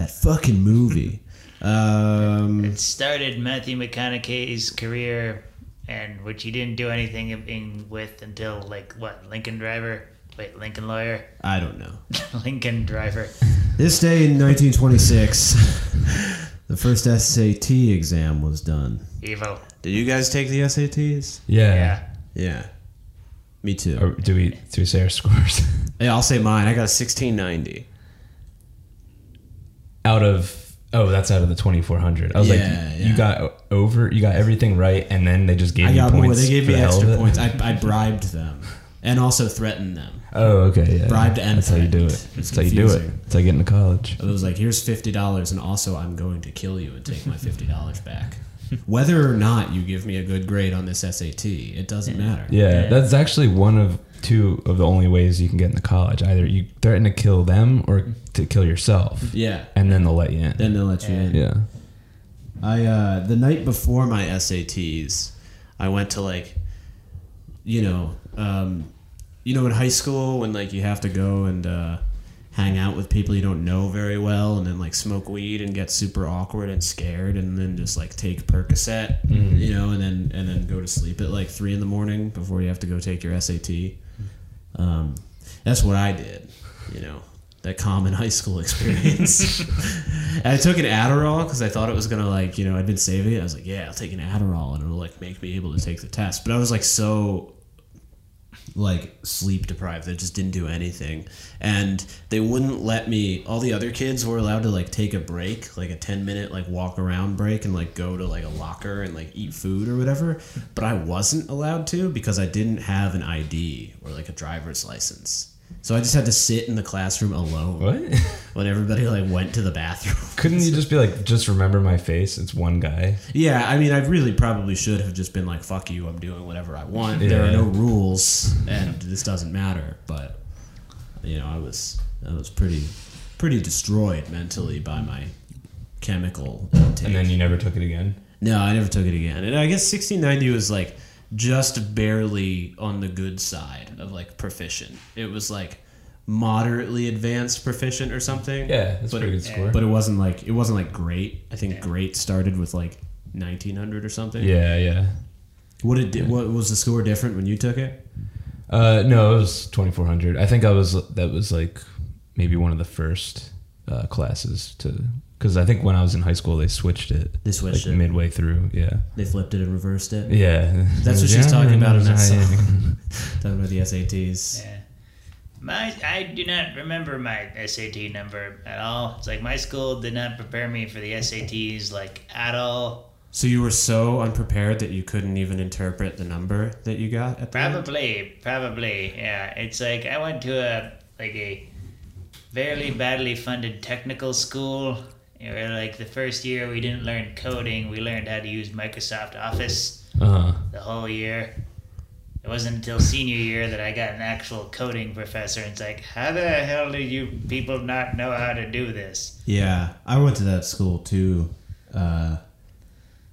A: that fucking movie. Um,
C: It started Matthew McConaughey's career, and which he didn't do anything in, in with until like what Lincoln Driver. Wait, Lincoln Lawyer,
A: I don't know.
C: Lincoln Driver.
A: This day in 1926, the first SAT exam was done.
C: Evil.
A: Did you guys take the SATs?
B: Yeah.
C: Yeah.
A: Yeah, me too.
B: Or do we do we say our scores?
A: Yeah, I'll say mine. I got a 1690.
B: Out of oh, that's out of the twenty four hundred. I was
A: Yeah,
B: like,
A: yeah.
B: you got over, you got everything right, and then they just gave
A: I
B: you
A: got
B: points.
A: more. They gave
B: for
A: me
B: the
A: extra points. I, I bribed them and also threatened them.
B: Oh, okay, yeah.
A: Bribed and
B: that's how you do it.
A: It's
B: That's how you do it. it's like getting to college.
A: It was like, here's fifty dollars, and also I'm going to kill you and take my fifty dollars back. Whether or not you give me a good grade on this SAT, it doesn't matter.
B: Yeah, that's actually one of two of the only ways you can get into college. Either you threaten to kill them or to kill yourself,
A: Yeah.
B: and then they'll let you in.
A: Then they'll let you in.
B: Yeah.
A: I uh, the night before my SATs, I went to like, you know, um, you know, in high school when like you have to go and uh, hang out with people you don't know very well, and then like smoke weed and get super awkward and scared, and then just like take Percocet, you know, and then and then go to sleep at like three in the morning before you have to go take your SAT. Um, that's what I did, you know, that common high school experience. I took an Adderall because I thought it was gonna like, you know, I'd been saving it. I was like, yeah, I'll take an Adderall and it'll like make me able to take the test. But I was like so like sleep deprived. That just didn't do anything. And they wouldn't let me all the other kids were allowed to like take a break like a 10 minute like walk around break and like go to like a locker and like eat food or whatever. But i wasn't allowed to because i didn't have an id or like a driver's license so i just had to sit in the classroom alone
B: What?
A: when everybody like went to the bathroom
B: Couldn't you just be like, just remember my face? It's one guy.
A: Yeah, I mean, I really probably should have just been like, "Fuck you, I'm doing whatever I want." There are no rules, and this doesn't matter. But you know, I was I was pretty pretty destroyed mentally by my chemical intake.
B: And then you never took it again.
A: no, I never took it again. And I guess 1690 was like just barely on the good side of like proficient. It was like moderately advanced proficient or something.
B: Yeah, that's a
A: but
B: pretty
A: it,
B: good score.
A: But it wasn't like it wasn't like great. I think great started with like 1900 or something.
B: yeah, yeah.
A: What did what was the score different when you took it?
B: Uh, no, it was twenty four hundred. I think I was that was like maybe one of the first uh, classes to because I think when I was in high school they switched it.
A: They switched
B: like
A: it.
B: midway through. Yeah,
A: They flipped it and reversed it.
B: yeah.
A: That's what she's talking about in that song. Talking about the SATs.
C: Yeah. My, I do not remember my SAT number at all. It's like my school did not prepare me for the SATs like at all.
A: So you were so unprepared that you couldn't even interpret the number that you got at the end?
C: Probably, probably, yeah. It's like I went to a like a fairly badly funded technical school. Where like the first year we didn't learn coding, we learned how to use Microsoft Office
B: Uh-huh.
C: the whole year. It wasn't until senior year that I got an actual coding professor. And it's like, how the hell do you people not know how to do this?
A: Yeah, I went to that school too, uh,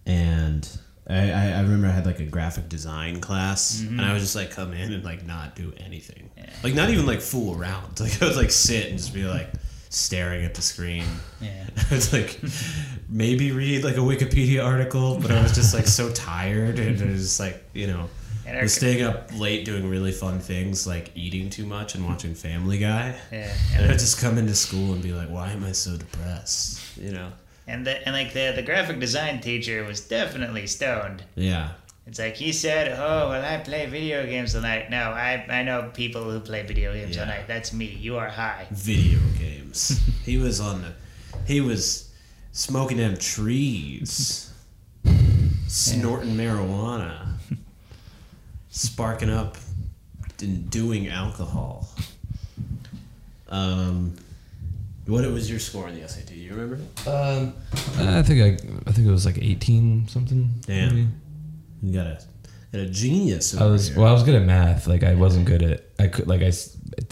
A: and I, I, I remember I had like a graphic design class, and I would just like come in and like not do anything, like not even like fool around. Like I would like sit and just be like staring at the screen.
C: Yeah.
A: I was like maybe read like a Wikipedia article, but I was just like so tired and it was like you know. I was staying up late doing really fun things like eating too much and watching Family Guy.
C: Yeah.
A: And
C: And,
A: I'd just come into school and be like, why am I so depressed? You know?
C: and, the, and like the, the graphic design teacher was definitely stoned.
A: Yeah.
C: It's like he said, "Oh, well, I play video games all night." No, I I know people who play video games all
A: Yeah.
C: night. That's me. You are high.
A: Video games. he was on the. He was smoking them trees, snorting marijuana, sparking up, and doing alcohol. Um, what was your score on the SAT? Do you remember?
B: Um, I think I, I think it was like eighteen something.
A: Damn.
B: maybe.
A: You got a, got a genius.
B: I was
A: here.
B: well. I was good at math. Like I wasn't good at. I could like I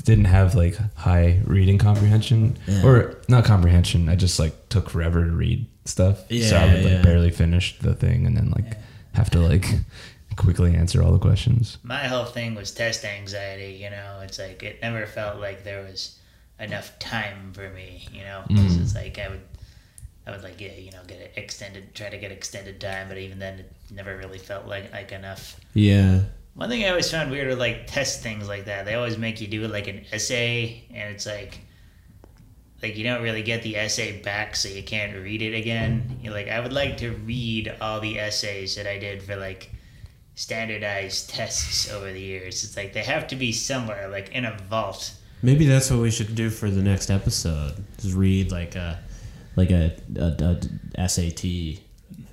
B: didn't have like high reading comprehension
A: Yeah.
B: or not comprehension. I just like took forever to read stuff. Yeah, so I
A: Yeah,
B: would like
A: yeah.
B: barely finish the thing and then like have to like quickly answer all the questions.
C: My whole thing was test anxiety. You know, it's like it never felt like there was enough time for me. You know, 'Cause mm. it's like I would. I would like yeah, you know, get it extended, try to get extended time, but even then, it never really felt like like enough.
A: yeah.
C: One thing I always found weird with like test things like that, they always make you do like an essay, and it's like, like you don't really get the essay back, so you can't read it again. You're like, I would like to read all the essays that I did for like standardized tests over the years. It's like they have to be somewhere, like in a vault.
A: Maybe that's what we should do for the next episode. Just read like a like a, a, a SAT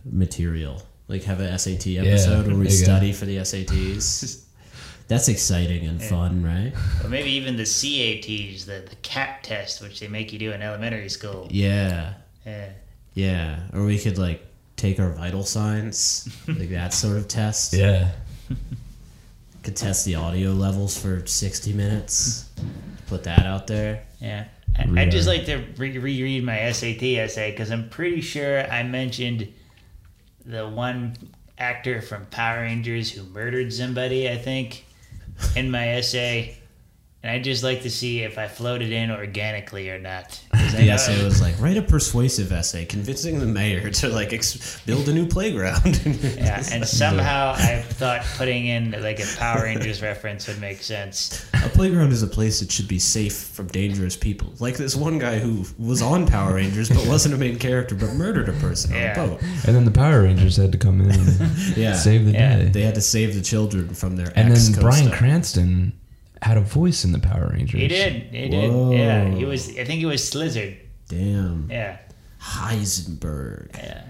A: material. Like have a SAT episode where we
B: there go.
A: study for the SATs. That's exciting and fun, right?
C: Or maybe even the CATs, the, the CAT test, which they make you do in elementary school.
A: Yeah.
C: Yeah.
A: Yeah. Or we could like take our vital signs, like that sort of test.
B: Yeah.
A: Could test the audio levels for 60 minutes. Put that out there.
C: Yeah. I, I'd just like to re- reread my SAT essay because I'm pretty sure I mentioned the one actor from Power Rangers who murdered somebody, I think, in my essay. And I'd just like to see if I floated in organically or not. I
A: The
C: know-
A: essay was like, write a persuasive essay convincing the mayor to like ex- build a new playground.
C: Yeah, and somehow I thought putting in like a Power Rangers reference would make sense.
A: A playground is a place that should be safe from dangerous people. Like this one guy who was on Power Rangers but wasn't a main character but murdered a person
C: Yeah.
A: on a boat.
B: And then the Power Rangers had to come in and
A: Yeah.
B: save the
C: Yeah.
B: day.
A: They had to save the children from their
B: and
A: ex
B: then
A: Bryan.
B: Cranston had a voice in the Power Rangers.
C: He did. He did. Yeah, he was. I think he was Slizzard.
A: Damn.
C: Yeah,
A: Heisenberg.
C: yeah.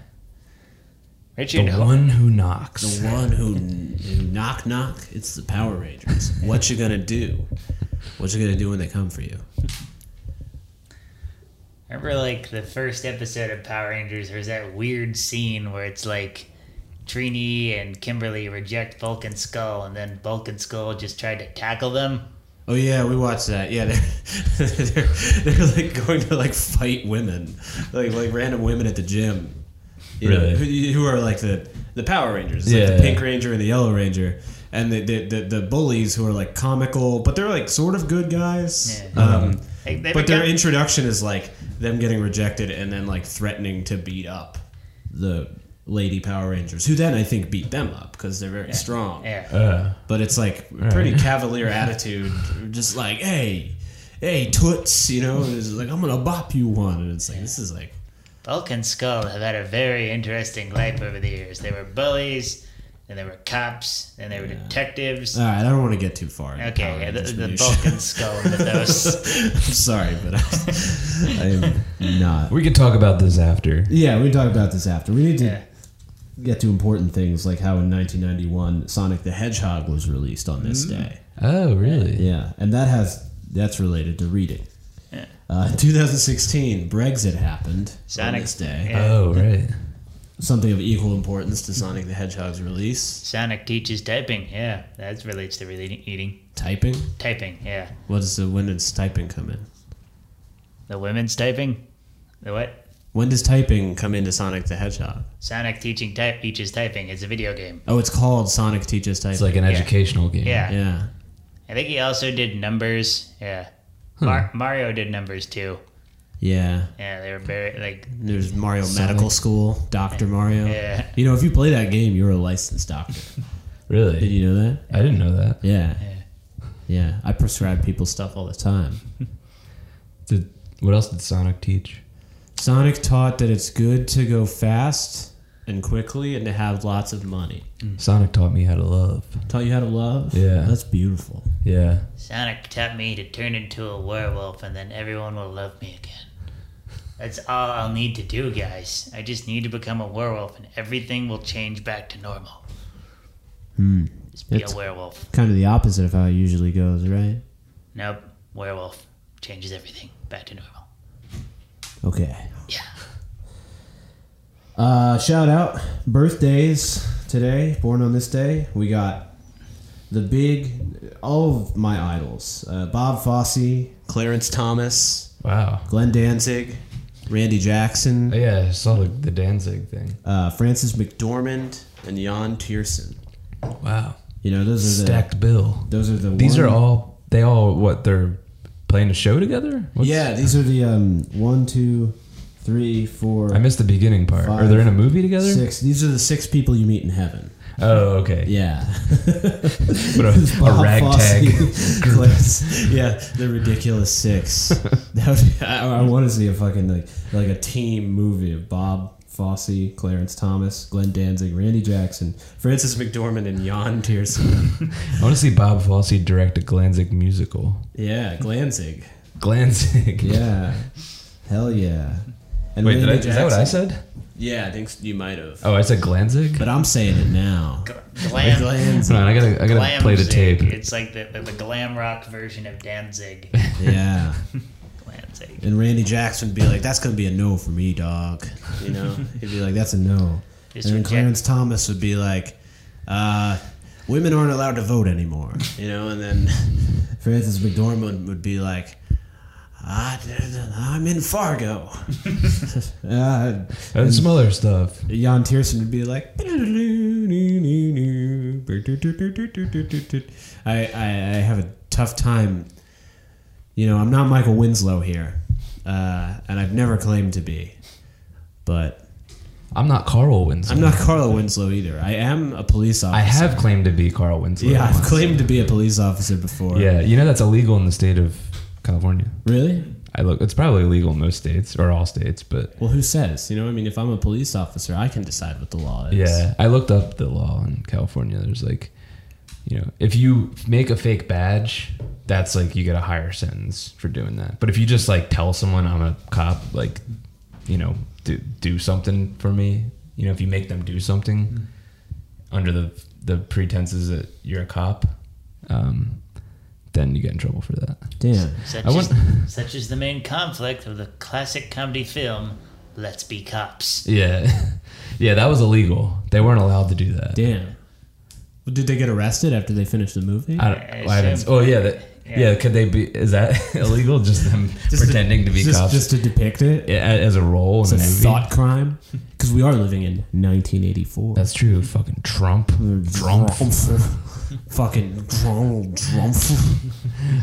B: The
C: Richard. Ho-
B: one who knocks.
A: The one who, who knock knock, it's the Power Rangers. What you gonna do? What you gonna do when they come for you?
C: Remember, like the first episode of Power Rangers, there's that weird scene where it's like Trini and Kimberly reject Bulk and Skull, and then Bulk and Skull just tried to tackle them.
A: Oh yeah, we watched that. Yeah, they're they're, they're like going to like fight women, like like random women at the gym. You know,
B: Really?
A: who, who are like the the Power Rangers, like
B: Yeah.
A: the Pink Ranger and the Yellow Ranger, and the the, the the bullies who are like comical, but they're like sort of good guys.
C: Yeah.
A: Um,
C: Like, they
A: but their
C: become-
A: introduction is like them getting rejected and then like threatening to beat up the lady Power Rangers, who then I think beat them up because they're very strong.
C: Yeah.
B: Uh,
A: But it's like a pretty cavalier attitude, just like, hey, hey, toots, you know, and it's like I'm gonna bop you one, and it's like this is like,
C: Bulk and Skull have had a very interesting life over the years. They were bullies, and they were cops, and they were detectives.
A: all right, I don't want to get too far. into
C: Okay, yeah, the,
A: Rangers
C: the. Bulk and Skull mythos.
A: I'm sorry, but I, I am not.
B: we could talk about this after.
A: Yeah, we talk about this after. We need to
C: Yeah.
A: Get to important things like how in 1991 Sonic the Hedgehog was released on this day.
B: Oh, really?
A: Yeah, and that has that's related to reading.
C: Yeah.
A: Uh, in 2016, Brexit happened on
C: Sonic-
A: this day.
C: yeah.
B: Oh, right.
A: Something of equal importance to Sonic the Hedgehog's release.
C: Sonic teaches typing. Yeah, that relates to reading, eating.
A: Typing.
C: Typing, yeah.
A: What is the when does typing come in?
C: The women's typing? The what?
A: When does typing come into Sonic the Hedgehog?
C: Sonic teaching type teaches typing. It's a video game.
A: Oh, it's called Sonic Teaches Typing.
B: It's like an educational game.
C: Yeah.
A: yeah.
C: I think he also did numbers. Yeah. Mar- Mario did numbers too.
A: Yeah.
C: Yeah, they were very like
A: There's Mario
B: Sonic.
A: Medical School, Doctor Mario.
C: Yeah.
A: You know, if you play that game, you're a licensed doctor. Really? Did
B: Really?
A: you know that?
B: I didn't know that.
A: Yeah.
C: Yeah.
A: Yeah. I prescribe people stuff all the time.
B: Did what else did Sonic teach?
A: Sonic taught that it's good to go fast and quickly and to have lots of money.
B: Sonic taught me how to love.
A: Taught you how to love?
B: Yeah.
A: That's beautiful.
B: Yeah.
C: Sonic taught me to turn into a werewolf and then everyone will love me again. That's all I'll need to do, guys. I just need to become a werewolf and everything will change back to normal.
A: Hmm.
C: Just be
A: It's-
C: a werewolf.
A: Kind of the opposite of how it usually goes, right?
C: Nope. Werewolf changes everything back to normal.
A: Okay.
C: Yeah.
A: Uh, shout out birthdays today, born on this day. We got the big, all of my idols: uh, Bob Fosse, Clarence Thomas,
B: Wow.
A: Glenn Danzig, Randy
B: Oh,
A: Jackson,
B: yeah, I saw the, the Danzig thing.
A: uh, Frances McDormand, and Yann Tiersen.
B: Wow.
A: You know, those are the
B: Stacked bill.
A: those are the
B: These
A: one-
B: are all they all what they're playing a show together? What's-
A: yeah, these are the um one, two, three, four,
B: I missed the beginning part. Are they in a movie together?
A: six. These are the six people you meet in heaven.
B: Oh, okay.
A: Yeah.
B: What a, a ragtag group.
A: Yeah, the ridiculous six. That would be, I, I want to see a fucking like like a team movie of Bob Fosse, Clarence Thomas, Glenn Danzig, Randy Jackson, Frances McDormand, and Yann Tiersen.
B: I want to see Bob Fosse direct a Glanzig musical.
A: yeah, Glanzig.
B: Glanzig.
A: Yeah, hell yeah. And
B: Wait, did I, is that what I said?
A: Yeah, I think you might have.
B: Oh, I said Glanzig.
A: But I'm saying it now.
C: Glam.
A: Glanzig.
B: Hold on, I gotta, I gotta
C: Glam
B: play the tape.
C: It's like the, the, the glam rock version of Danzig.
A: Yeah.
C: Danzig.
A: And Randy Jackson would be like, "That's gonna be a no for me, dog." You know, he'd be like, "That's a no."
C: Just
A: and then
C: reject-
A: Clarence Thomas would be like, uh, "Women aren't allowed to vote anymore." You know, and then Frances McDormand would be like, I, "I'm in Fargo." uh,
B: And some other stuff.
A: Yann Tiersen would be like, I, I, I have a tough time. You know, I'm not Michael Winslow here, uh, and I've never claimed to be. But
B: I'm not Carl Winslow.
A: I'm not Carlo Winslow either. I am a police officer.
B: I have claimed to be Carl Winslow.
A: Yeah, I've
B: once.
A: claimed to be a police officer before.
B: Yeah, you know that's illegal in the state of California.
A: Really?
B: I look, it's probably illegal in most states or all states, but
A: Well, who says? You know, I mean, if I'm a police officer, I can decide what the law is.
B: yeah, I looked up the law in California. There's like, you know, if you make a fake badge, that's like you get a higher sentence for doing that. But if you just like tell someone I'm a cop, like, you know, do do something for me, you know, if you make them do something under the the pretenses that you're a cop, um, then you get in trouble for that.
A: Damn.
C: Such,
B: I
C: is,
B: want-
C: such is the main conflict of the classic comedy film, Let's Be Cops.
B: Yeah, yeah, that was illegal. They weren't allowed to do that.
A: Damn. Well, Did they get arrested after they finished the movie?
B: I don't,
C: I
B: I oh yeah, that,
C: Yeah.
B: yeah. Could they be? Is that illegal? Just them
A: Just
B: pretending to, be
A: just,
B: cops
A: just to depict it.
B: As a role
A: It's
B: in
A: a
B: a
A: thought crime because we are living in 1984.
B: That's true. Fucking Trump. Trump.
A: Fucking Donald Trump.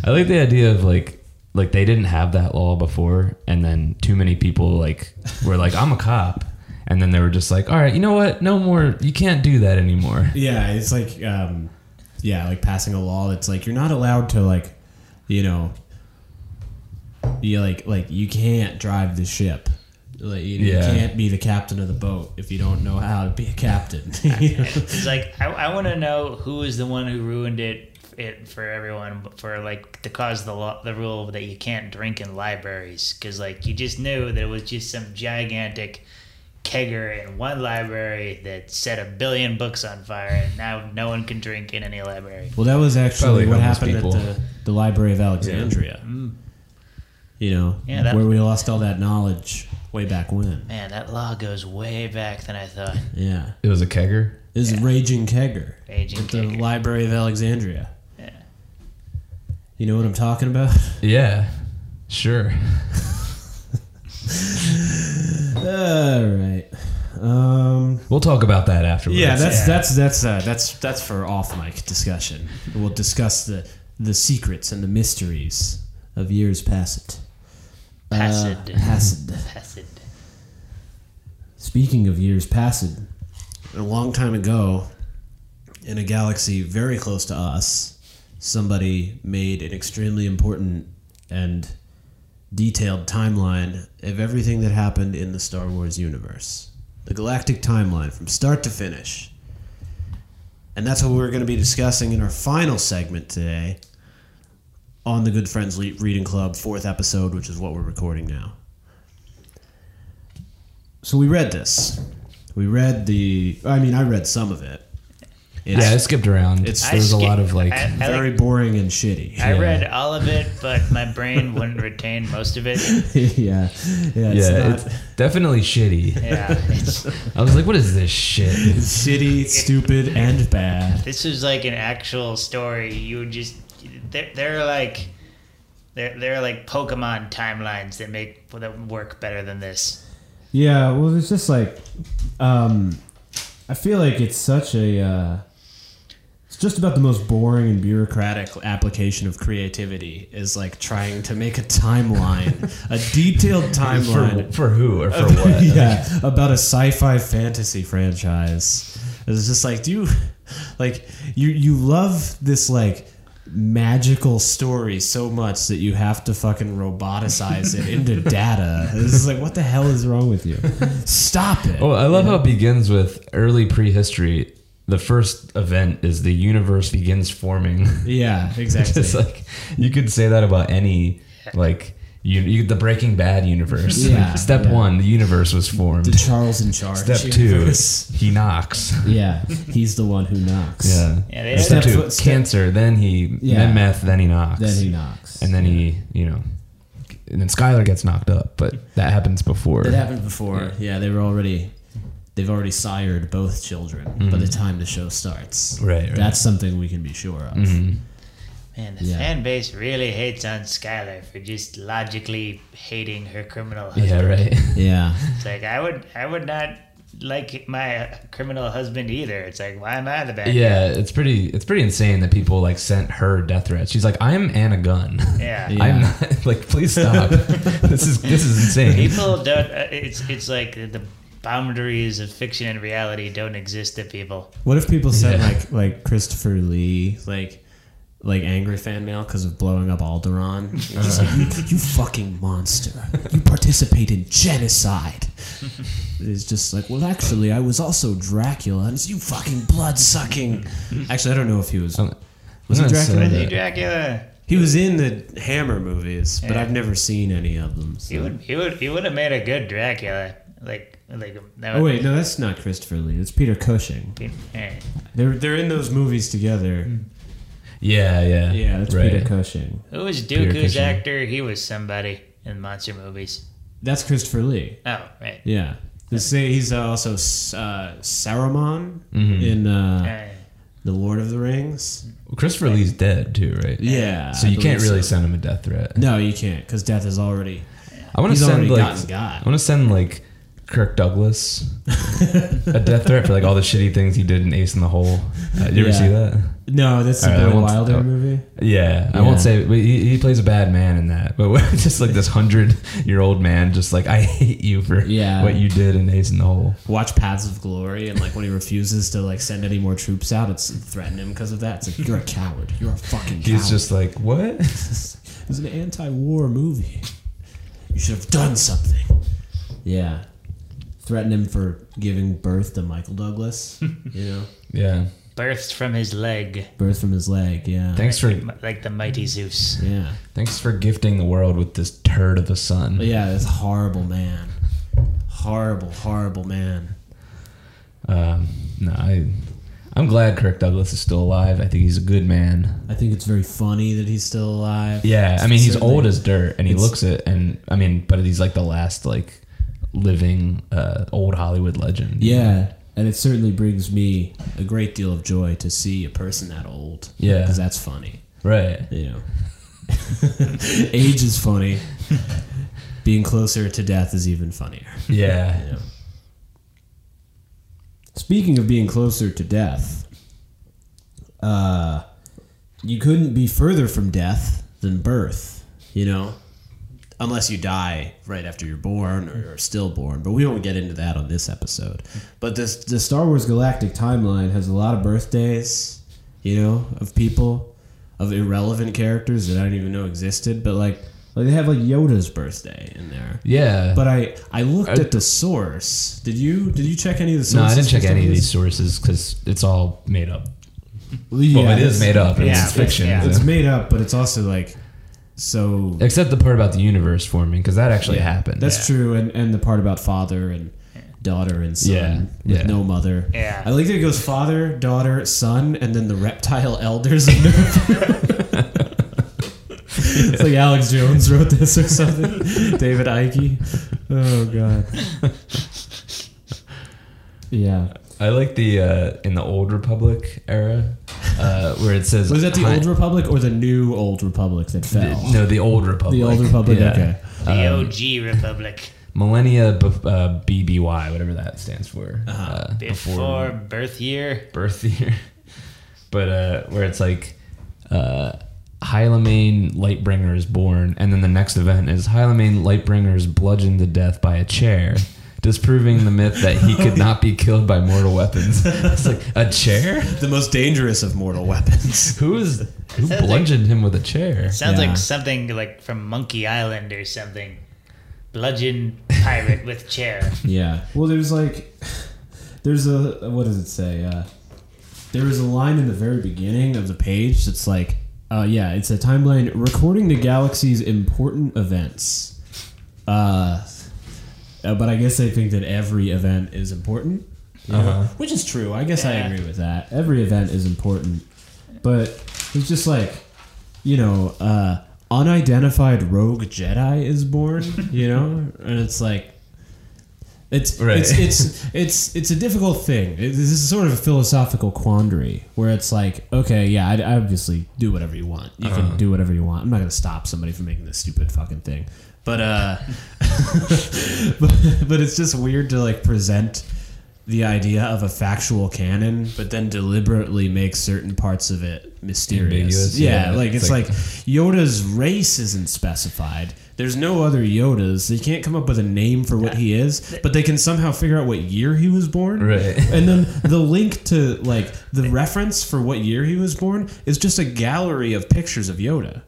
B: I like the idea of like like they didn't have that law before, and then too many people like were like, "I'm a cop," and then they were just like, "All right, you know what? No more. You can't do that anymore."
A: yeah, it's like, um, yeah, like passing a law that's like you're not allowed to like, you know, you like like you can't drive the ship. Like, you, you can't be the captain of the boat if you don't know how to be a captain. You know?
C: It's like I, I want to know who is the one who ruined it it for everyone for like to cause the law the rule that you can't drink in libraries because like you just knew that it was just some gigantic kegger in one library that set a billion books on fire and now no one can drink in any library.
A: Well, that was actually
B: Probably
A: what
B: homeless
A: happened
B: people.
A: at the, the Library of Alexandria. Mm. You know,
C: Yeah, that-
A: where we lost all that knowledge way back when.
C: Man, that law goes way back than I thought.
A: Yeah.
B: It was a kegger.
A: It was a raging kegger
C: Raging
A: at the
C: kegger.
A: Library of Alexandria.
C: Yeah.
A: You know what I'm talking about?
B: Yeah, sure. we'll talk about that afterwards.
A: Yeah, that's
C: Yeah.
A: that's that's uh, that's that's for off mic discussion. We'll discuss the the secrets and the mysteries of years past.
C: Passed.
A: Uh, passed.
C: Passed.
A: Speaking of years passed, a long time ago, in a galaxy very close to us, somebody made an extremely important and detailed timeline of everything that happened in the Star Wars universe. The galactic timeline from start to finish. And that's what we're going to be discussing in our final segment today on the Good Friends Le- Reading Club, fourth episode, which is what we're recording now. So we read this. We read the. I mean, I read some of it. It's
B: yeah, I skipped around.
A: It's-
B: It's there's a
C: I
B: lot of like
C: I-
A: very boring and shitty.
C: I
B: Yeah.
C: read all of it, but my brain wouldn't retain most of it.
A: yeah, yeah, it's
B: yeah,
A: not
B: it's definitely shitty.
C: Yeah, it's,
B: I was like, what is this shit?
A: it's shitty, stupid, and bad.
C: this is like an actual story. You would just they're, they're like they're they're like Pokemon timelines that make that work better than this.
A: Yeah, well, it's just like, um, I feel like it's such a. Uh, it's just about the most boring and bureaucratic application of creativity is like trying to make a timeline, a detailed timeline
B: For, for who or for what?
A: yeah, about a sci-fi fantasy franchise. It's just like, do you like you you love this like magical story so much that you have to fucking roboticize it into data. It's just like, what the hell is wrong with you? Stop it.
B: Oh, I love how it begins with early prehistory. The first event is the universe begins forming.
A: Yeah, exactly.
B: It's like you could say that about any like you, you the Breaking Bad universe.
A: Yeah,
B: Step
A: yeah.
B: one, the universe was formed.
A: the Charles in charge.
B: Step
A: universe.
B: two, he knocks.
A: Yeah, he's the one who knocks.
B: Yeah.
C: Yeah,
B: Step
A: Step
B: two,
A: step-
B: cancer. Then he,
A: Yeah.
B: then meth. Then he knocks.
A: Then he knocks.
B: and then he, you know, and then Skyler gets knocked up. But that happens before.
A: It happened before. Yeah, they were already. They've already sired both children by the time the show starts.
B: Mm-hmm. Right, right.
A: That's something we can be sure of.
B: Mhm.
C: Man, the
A: Yeah.
C: fan base really hates on Skyler for just logically hating her criminal husband.
B: Yeah. Right.
A: Yeah.
C: It's like I would I would not like my criminal husband either. It's like why am I the bad guy?
B: Yeah, it's pretty. It's pretty insane that people like sent her death threats. She's like, "I'm Anna Gunn.
C: Yeah.
A: Yeah.
B: I'm not like, please stop. this is this is insane."
C: People don't. Uh, it's it's like the boundaries of fiction and reality don't exist to people.
A: What if people sent
B: Yeah.
A: like like Christopher Lee like like angry fan mail because of blowing up Alderaan? He's like, you, you fucking monster! You participate in genocide. It's just like, well, actually, I was also Dracula, and it's you fucking blood sucking. Actually, I don't know if he was.
B: I'm-
A: Was he Dracula?
C: Was he Dracula?
A: He was in the Hammer movies, but
C: Yeah.
A: I've never seen any of them. so-
C: He would he would he would have made a good Dracula. Like like that
A: Oh
C: would
A: wait, no, that's not Christopher Lee. It's Peter Cushing.
C: be- eh.
A: They're they're in those movies together.
B: Yeah, yeah,
A: Yeah, that's
B: right.
A: Peter Cushing.
C: Who was
B: Peter
C: Dooku's
B: Cushing.
C: actor? He was somebody in monster movies.
A: That's Christopher Lee.
C: Oh right.
A: Yeah. They say he's uh, also uh, Saruman
B: Mhm.
A: in uh, the Lord of the Rings.
B: Christopher Lee's dead too, right?
A: Yeah.
B: So you can't really
A: so.
B: send him a death threat.
A: No, you can't because death is already.
B: I want to send like
A: gotten got.
B: I want to send like Kirk Douglas a death threat for like all the shitty things he did in Ace in the Hole. Uh, did you ever see that?
A: No, that's
B: All right, I
A: Billy Wilder
B: oh.
A: movie.
B: Yeah, I won't say. But he, he plays a bad man in that. But just like this hundred year old man, just like I hate you for
A: Yeah.
B: what you did in Ace in the Hole.
A: Watch Paths of Glory, and like when he refuses to like send any more troops out, it's threaten him because of that. It's like you're a coward. You're a fucking. Coward.
B: He's just like what?
A: It's an anti-war movie. You should have done something. Yeah. Threaten him for giving birth to Michael Douglas. you know,
B: Yeah.
C: Birthed from his leg,
A: birth from his leg. Yeah.
B: Thanks for
C: like the mighty Zeus.
A: Yeah.
B: thanks for gifting the world with this turd of a son.
A: But yeah, this horrible man. Horrible, horrible man.
B: Um, no, I I'm glad Kirk Douglas is still alive. I think he's a good man.
A: I think it's very funny that he's still alive.
B: Yeah, I mean he's old as dirt, and he looks it, and I mean, but he's like the last like living uh, old Hollywood legend.
A: Yeah. And it certainly brings me a great deal of joy to see a person that old.
B: Yeah.
A: Because that's funny.
B: right.
A: You know. Age is funny. Being closer to death is even funnier.
B: Yeah,
A: You know. speaking of being closer to death, uh, you couldn't be further from death than birth. You know, unless you die right after you're born or are stillborn. But we don't get into that on this episode. But this the Star Wars Galactic timeline has a lot of birthdays, you know, of people, of irrelevant characters that I didn't even know existed. But like, like they have like Yoda's birthday in there.
B: Yeah.
A: But I I looked at the source. Did you did you check any of the sources?
B: no, I didn't check any of these sources because it's all made up.
A: Well, yeah,
B: well, it is made up. and
C: Yeah,
B: it's fiction.
C: yeah.
A: It's made up, but it's also like so.
B: Except the part about the universe forming, because that actually happened.
A: That's true, and and the part about father and daughter and son
B: Yeah,
A: with
B: yeah.
A: no mother.
C: Yeah.
A: I like that it goes father, daughter, son, and then the reptile elders. Of Nerf. it's like Alex Jones wrote this or something. David Icke. Oh god. Yeah.
B: I like the uh, in the old Republic era uh, where it says
A: Was that the old Republic or the new old Republic that fell?
B: No, the old Republic.
A: The old Republic.
B: Yeah.
A: Okay.
C: The
B: Um,
C: OG Republic.
B: Millennia b- uh, BBY, whatever that stands for. uh
C: Before birth year.
B: birth year. but uh, where it's like uh, Hylamane Lightbringer is born, and then the next event is Hylamane Lightbringer is bludgeoned to death by a chair, disproving the myth that he could not be killed by mortal weapons. It's like a chair.
A: The most dangerous of mortal weapons.
B: Who is who
C: Sounds like-
B: bludgeoned him with a chair?
C: Sounds
A: Yeah.
C: like something like from Monkey Island or something. Bludgeon pirate with chair.
A: Yeah. Well, there's like, there's a what does it say? Uh, there is a line in the very beginning of the page that's like, uh, yeah, it's a timeline recording the galaxy's important events. Uh, uh, but I guess they think that every event is important, you know?
B: Uh-huh.
A: which is true. I guess I agree with that. Every event is important, but it's just like, you know, uh, unidentified rogue Jedi is born, you know, and it's like. It's,
B: Right.
A: it's it's it's it's a difficult thing. It- This is sort of a philosophical quandary where it's like, okay, yeah, I, I obviously do whatever you want. You
B: Uh-huh.
A: can do whatever you want. I'm not gonna stop somebody from making this stupid fucking thing. But uh, but, but it's just weird to like present the idea of a factual canon, but then deliberately make certain parts of it mysterious.
B: Ambiguous,
A: yeah,
B: yeah.
A: like it's
B: It's
A: like,
B: like-
A: Yoda's race isn't specified. There's no other Yodas. They can't come up with a name for what he is, but they can somehow figure out what year he was born.
B: Right.
A: And then the link to like the reference for what year he was born is just a gallery of pictures of Yoda.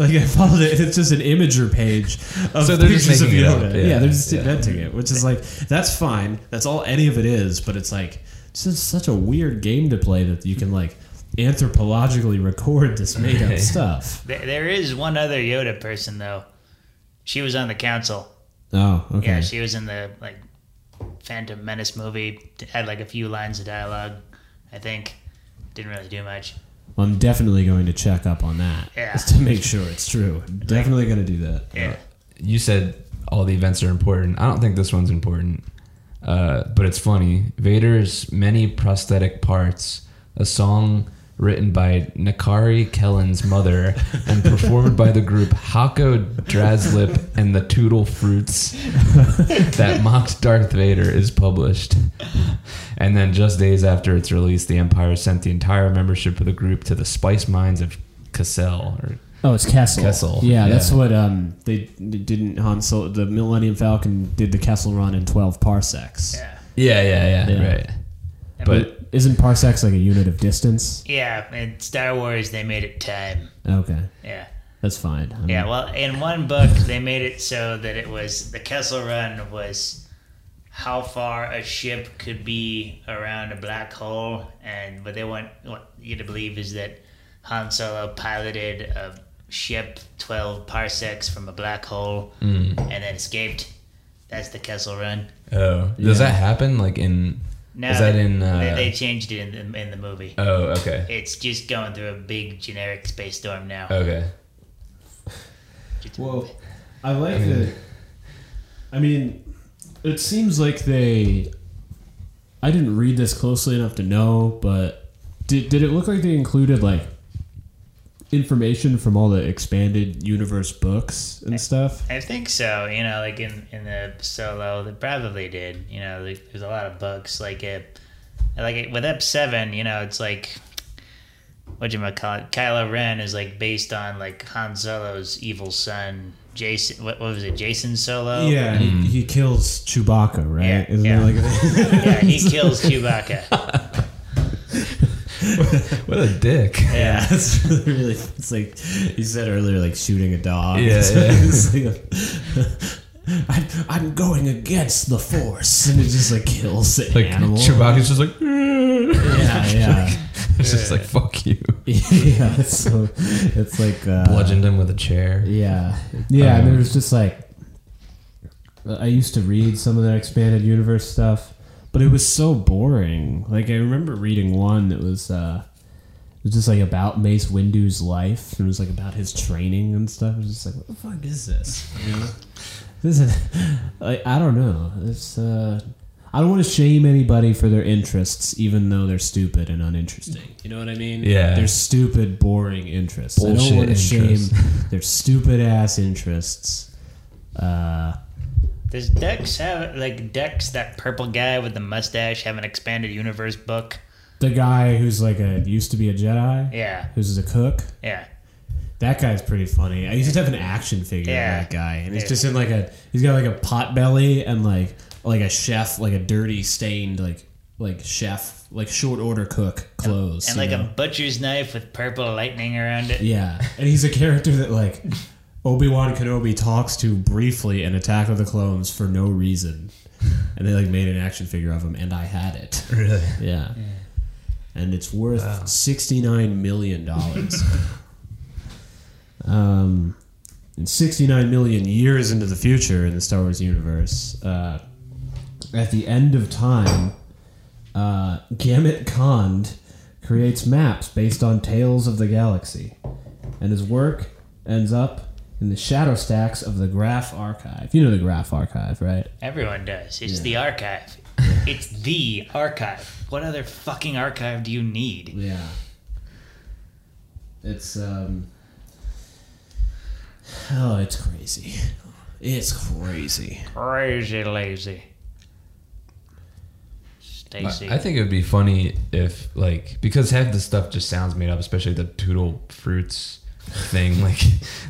A: Like I followed it, it's just an Imgur page of
B: So they're just
A: pictures of
B: making it up,
A: Yoda.
B: yeah.
A: yeah, they're just
B: Yeah.
A: inventing it, which is like that's fine. That's all any of it is, but it's like it's just such a weird game to play that you can like anthropologically record this made up stuff.
C: There, there is one other Yoda person though. She was on the council.
A: Oh, okay.
C: Yeah, she was in the like Phantom Menace movie. Had like a few lines of dialogue. I think didn't really do much.
A: Well, I'm definitely going to check up on that
C: Yeah.
A: just to make sure it's true. Definitely going to do that.
C: Yeah.
B: you said all the events are important. I don't think this one's important, uh, but it's funny. Vader's many prosthetic parts, a song written by Nakari Kelen's mother and performed by the group Hako Draslip and the Toodle Fruits that mocked Darth Vader is published. And then just days after its release, the Empire sent the entire membership of the group to the spice mines of Cassell, or
A: Oh, it's Kessel.
B: Kessel,
A: Yeah,
B: yeah.
A: that's what um they, they didn't Han Solo. The Millennium Falcon did the Kessel run in 12 parsecs.
C: Yeah.
B: yeah, yeah, yeah,
A: Yeah.
B: right. But
A: Isn't parsecs like a unit of distance?
C: Yeah, in Star Wars they made it time.
A: Okay,
C: Yeah.
A: that's fine. I mean,
C: Yeah, well, in one book they made it so that it was the Kessel Run was how far a ship could be around a black hole, and what they want what you to believe is that Han Solo piloted a ship twelve parsecs from a black hole and then escaped. That's the Kessel Run.
B: Oh, does
A: Yeah.
B: that happen? Like in?
C: No,
B: is that
C: they,
B: in? Uh,
C: they, they changed it in the, in the movie.
B: oh, okay,
C: It's just going through a big generic space storm now.
B: okay.
C: Just
A: Well. I like
B: I mean-
A: that. I mean, it seems like they. I didn't read this closely enough to know, but did, did it look like they included like information from all the expanded universe books and stuff?
C: I think so. You know, like in in the solo, they probably did. You know, there's a lot of books like it. Like it, with Ep seven, you know, it's like what you call it. Kylo Ren is like based on like Han Solo's evil son, Jason. What, what was it, Jason Solo?
A: Yeah, he, hmm. he kills Chewbacca, right?
C: Yeah,
A: Isn't
C: yeah.
A: it like
C: yeah. He kills Chewbacca.
B: What a dick.
A: Yeah, it's really, really. It's like you said earlier, like shooting a dog.
B: Yeah,
A: It's
B: yeah.
A: it's like a- I'm, I'm going against the force, and it just like kills the
B: Like
A: animal.
B: Chewbacca's just like,
A: Yeah, yeah,
B: it's just like fuck you.
A: yeah. It's so it's like uh,
B: Bludgeoned him with a chair.
A: Yeah, yeah. and
B: Um,
A: there was just like I used to read some of that expanded universe stuff, but it was so boring. Like I remember reading one that was uh it was just like about Mace Windu's life. It was like about his training and stuff. It was just like, what the fuck is this? You know? This is like I don't know. It's uh I don't want to shame anybody for their interests, even though they're stupid and uninteresting. You know what I mean?
B: Yeah.
A: They're stupid, boring interests. I don't want to shame
B: interests.
A: their stupid ass interests. Uh,
C: Does Dex have like Dex, that purple guy with the mustache, have an expanded universe book?
A: the guy who's like a used to be a Jedi,
C: Yeah,
A: who's a cook.
C: yeah.
A: That guy's pretty funny. I used to have an action figure
C: Yeah.
A: of that guy, and he's
C: Yeah.
A: just in like a he's got like a pot belly and like like a chef, like a dirty stained like like chef, like short order cook clothes,
C: And
A: you
C: like
A: know?
C: a butcher's knife with purple lightning around it.
A: yeah, and he's a character that like Obi Wan Kenobi talks to briefly in Attack of the Clones for no reason, and they like made an action figure of him, and I had it.
B: Really?
A: Yeah. And it's worth $69 million. um, and 69 million years into the future in the Star Wars universe, uh, at the end of time, uh, Gamut Kond creates maps based on tales of the galaxy. And his work ends up in the shadow stacks of the Graf Archive. You know the Graf Archive, right?
C: Everyone does. It's
A: Yeah.
C: the archive. It's the archive. What other fucking archive do you need?
A: Yeah. It's um Oh, it's crazy. It's crazy.
C: Crazy lazy. Stacy.
B: I think it would be funny if, like, because half the stuff just sounds made up, especially the Toodle Fruits thing. Like,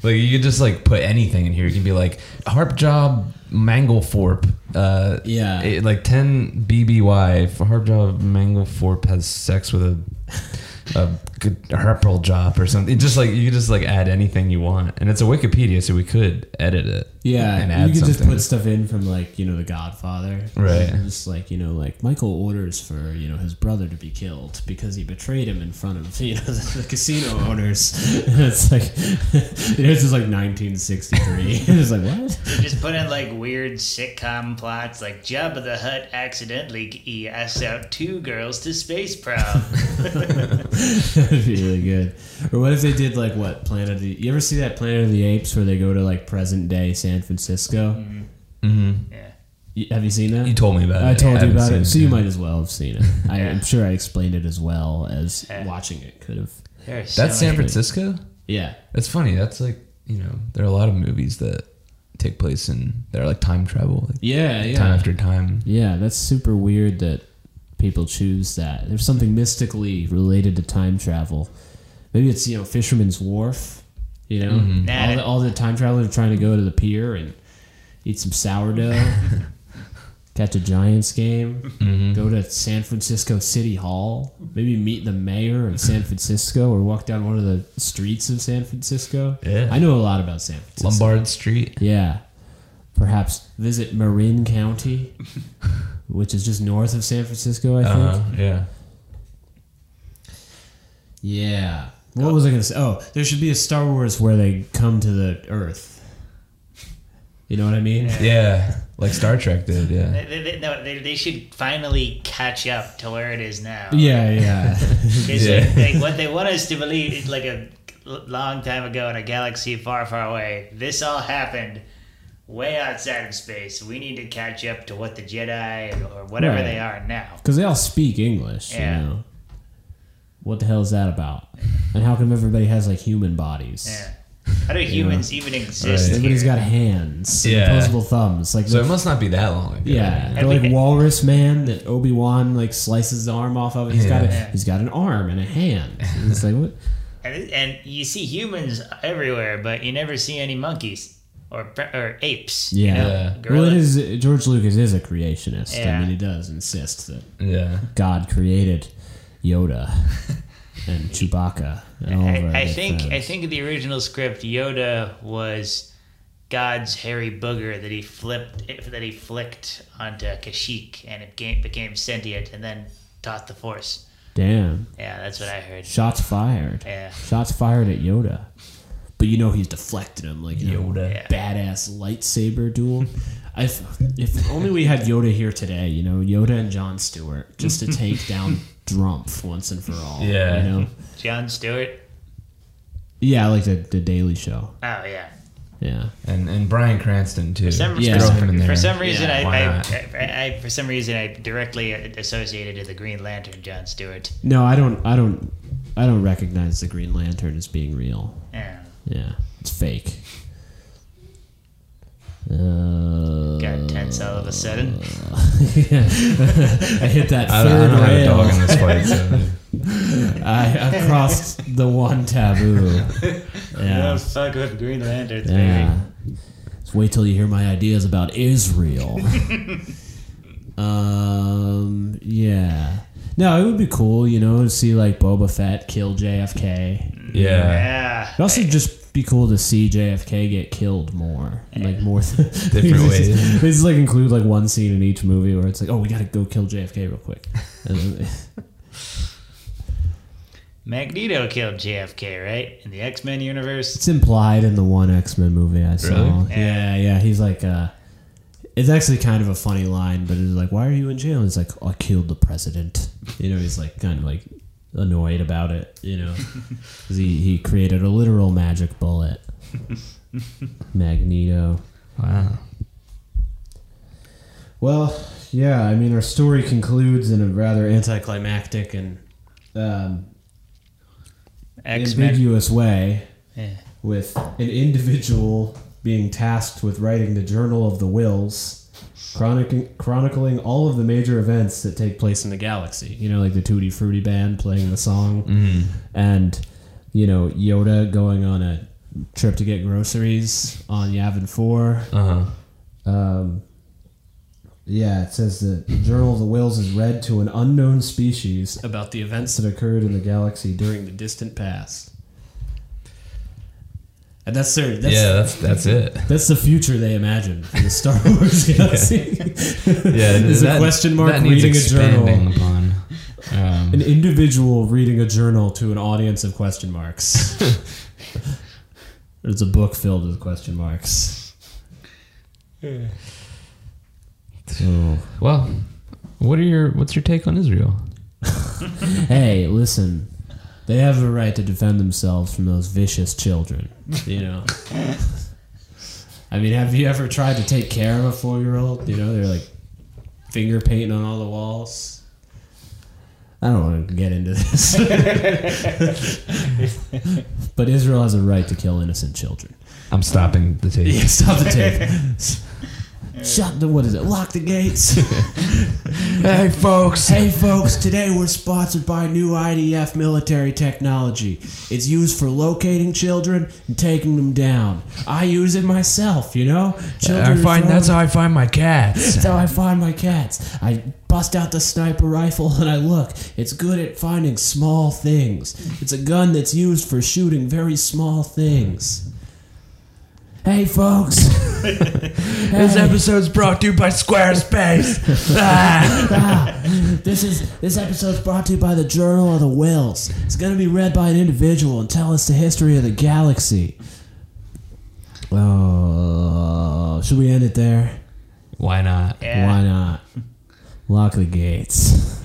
B: like you could just like put anything in here. You can be like harp job Manglethorpe. Uh,
A: Yeah.
B: it- like ten BBY. Harp job Manglethorpe has sex with a a good Herpel job or something. Just like you could just like add anything you want, and it's a Wikipedia, so we could edit it.
A: Yeah,
B: and add
A: you
B: add
A: could just put stuff in from like you know The Godfather,
B: Right.
A: And Just like you know, like Michael orders for you know his brother to be killed because he betrayed him in front of you know the, the casino owners. it's like you know, it's just like 1963. it's like what?
C: You just put in like weird sitcom plots like Jabba the Hutt accidentally asks out two girls to space prom.
A: That'd be really good. Or what if they did like what Planet of the? You ever see that Planet of the Apes where they go to like present day San Francisco?
B: hmm
C: yeah.
A: You- Have you seen that?
B: You told me about it.
A: I told you
B: haven't
A: about
B: seen
A: it, so you might as well have seen it. I,
C: Yeah.
A: I'm sure I explained it as well as
C: Yeah.
A: watching it could have.
C: There so
B: That's San
C: many-
B: Francisco.
A: Yeah,
B: That's funny. That's like you know, there are a lot of movies that take place in that are like time travel, like
A: yeah, yeah.
B: time after time.
A: Yeah, that's super weird that people choose that. There's something mystically related to time travel. Maybe it's you know Fisherman's Wharf. You know,
B: Mhm.
A: All, the, all the time travelers are trying to go to the pier and eat some sourdough, catch a Giants game,
B: Mhm.
A: go to San Francisco City Hall, maybe meet the mayor of San Francisco, or walk down one of the streets of San Francisco.
B: Yeah.
A: I know a lot about San Francisco.
B: Lombard Street.
A: Yeah. Perhaps visit Marin County, which is just north of San Francisco, I think.
B: Uh, yeah.
A: Yeah. What was I going to say? Oh, there should be a Star Wars where they come to the Earth. You know what I mean?
B: Yeah, like Star Trek did. Yeah.
C: They, they, they- no, they, they should finally catch up to where it is now.
A: Yeah, yeah.
C: 'Cause
B: Yeah.
C: they- they- what they want us to believe is like a long time ago in a galaxy far, far away. This all happened way outside of space. We need to catch up to what the Jedi or whatever
A: Right.
C: they are now.
A: Because they all speak English,
C: Yeah.
A: you know. What the hell is that about? And how come everybody has like human bodies?
C: Yeah. How do humans even exist?
B: Right.
A: Everybody's
C: here?
A: got hands, and
B: Yeah.
A: opposable thumbs. Like
B: So it must not be that long ago.
A: yeah, they're like Walrus Man that Obi Wan like slices the arm off of. He's got a,
C: Yeah.
A: he's got an arm and a hand. And it's like what?
C: And, and you see humans everywhere, but you never see any monkeys or or apes.
A: Yeah.
C: You know?
B: Yeah.
A: Well, it
C: Gorillas.
A: is George Lucas is a creationist. I mean, he does insist that
B: Yeah.
A: God created Yoda and Chewbacca and all of
C: I, I
A: good
C: think I
A: friends.
C: think the original script Yoda was God's hairy booger that he flipped that he flicked onto Kashyyyk and it became, became sentient and then taught the Force.
A: Damn,
C: Yeah, that's what I heard.
A: shots fired.
C: Yeah.
A: Shots fired at Yoda. But you know he's deflecting them like you know,
B: Yoda.
A: Badass lightsaber duel. If if only we had Yoda here today, you know, Yoda and Jon Stewart, just to take down Drumpf once and for all.
B: Yeah.
A: You know?
C: Jon Stewart.
A: Yeah, like the, the Daily Show.
C: Oh yeah.
A: Yeah.
B: And and Bryan Cranston too.
C: For some,
A: Yeah.
C: for, some, for some reason,
A: Yeah,
C: I, I. I, I, for some reason, I directly associated to the Green Lantern, John Stewart.
A: No, I don't I don't I don't recognize the Green Lantern as being real.
C: Yeah.
A: Yeah. It's fake. Uh,
C: Got tense all of a sudden.
A: I hit that
B: I don't, I
A: third
B: don't have a
A: rail.
B: dog in this fight. So.
A: I, I crossed the one taboo. Yeah.
C: fuck with Green Lanterns,
A: Yeah. Just wait till you hear my ideas about Israel. um. Yeah. No, it would be cool, you know, to see like Boba Fett kill JFK.
B: Yeah.
C: Yeah.
A: It'd also just be cool to see JFK get killed more, like more
B: Different ways.
A: They just like include like one scene in each movie where it's like, oh, we gotta go kill JFK real quick.
C: Magneto killed JFK, right? In the X Men universe.
A: It's implied in the one X Men movie I saw.
B: Really?
A: Yeah, yeah. He's like, uh, it's actually kind of a funny line, but it's like, why are you in jail? He's like, I killed the president. You know, he's like kind of like annoyed about it. You know, 'Cause he he created a literal magic bullet. Magneto.
B: Wow.
A: Well, yeah. I mean, our story concludes in a rather anticlimactic and um, ambiguous way.
C: Yeah.
A: with an individual being tasked with writing the Journal of the Whills, chronicling, chronicling all of the major events that take place in the galaxy. You know, like the Tutti Frutti band playing the song,
B: Mm.
A: and you know Yoda going on a trip to get groceries on Yavin Four.
B: Uh huh.
A: Um, yeah, it says the Journal of the Whills is read to an unknown species about the events that occurred in the galaxy during the distant past. And that's their that's,
B: yeah, that's that's it.
A: that's the future they imagine for the Star Wars galaxy.
B: Yeah,
A: Is a question mark
B: that needs
A: reading a journal.
B: upon. Um,
A: An individual reading a journal to an audience of question marks. There's a book filled with question marks. So,
B: well, what are your what's your take on Israel?
A: hey, listen. They have a right to defend themselves from those vicious children. You know. I mean, have you ever tried to take care of a four-year-old? You know, they're like finger painting on all the walls. I don't want to get into this. but Israel has a right to kill innocent children.
B: I'm stopping the tape.
A: Yeah, stop the tape. Shut the what is it? Lock the gates.
B: Hey, folks.
A: Hey folks, today we're sponsored by new IDF military technology. It's used for locating children and taking them down. I use it myself, you know? Children
B: I find that's how I find my cats.
A: that's how I find my cats. I bust out the sniper rifle and I look. It's good at finding small things. It's a gun that's used for shooting very small things. Hey folks.
B: This episode's brought to you by Squarespace. Ah.
A: This is this episode's brought to you by the Journal of the Whills. It's gonna be read by an individual and tell us the history of the galaxy. Oh, should we end it there?
B: Why not?
C: Yeah.
A: Why not? Lock the gates.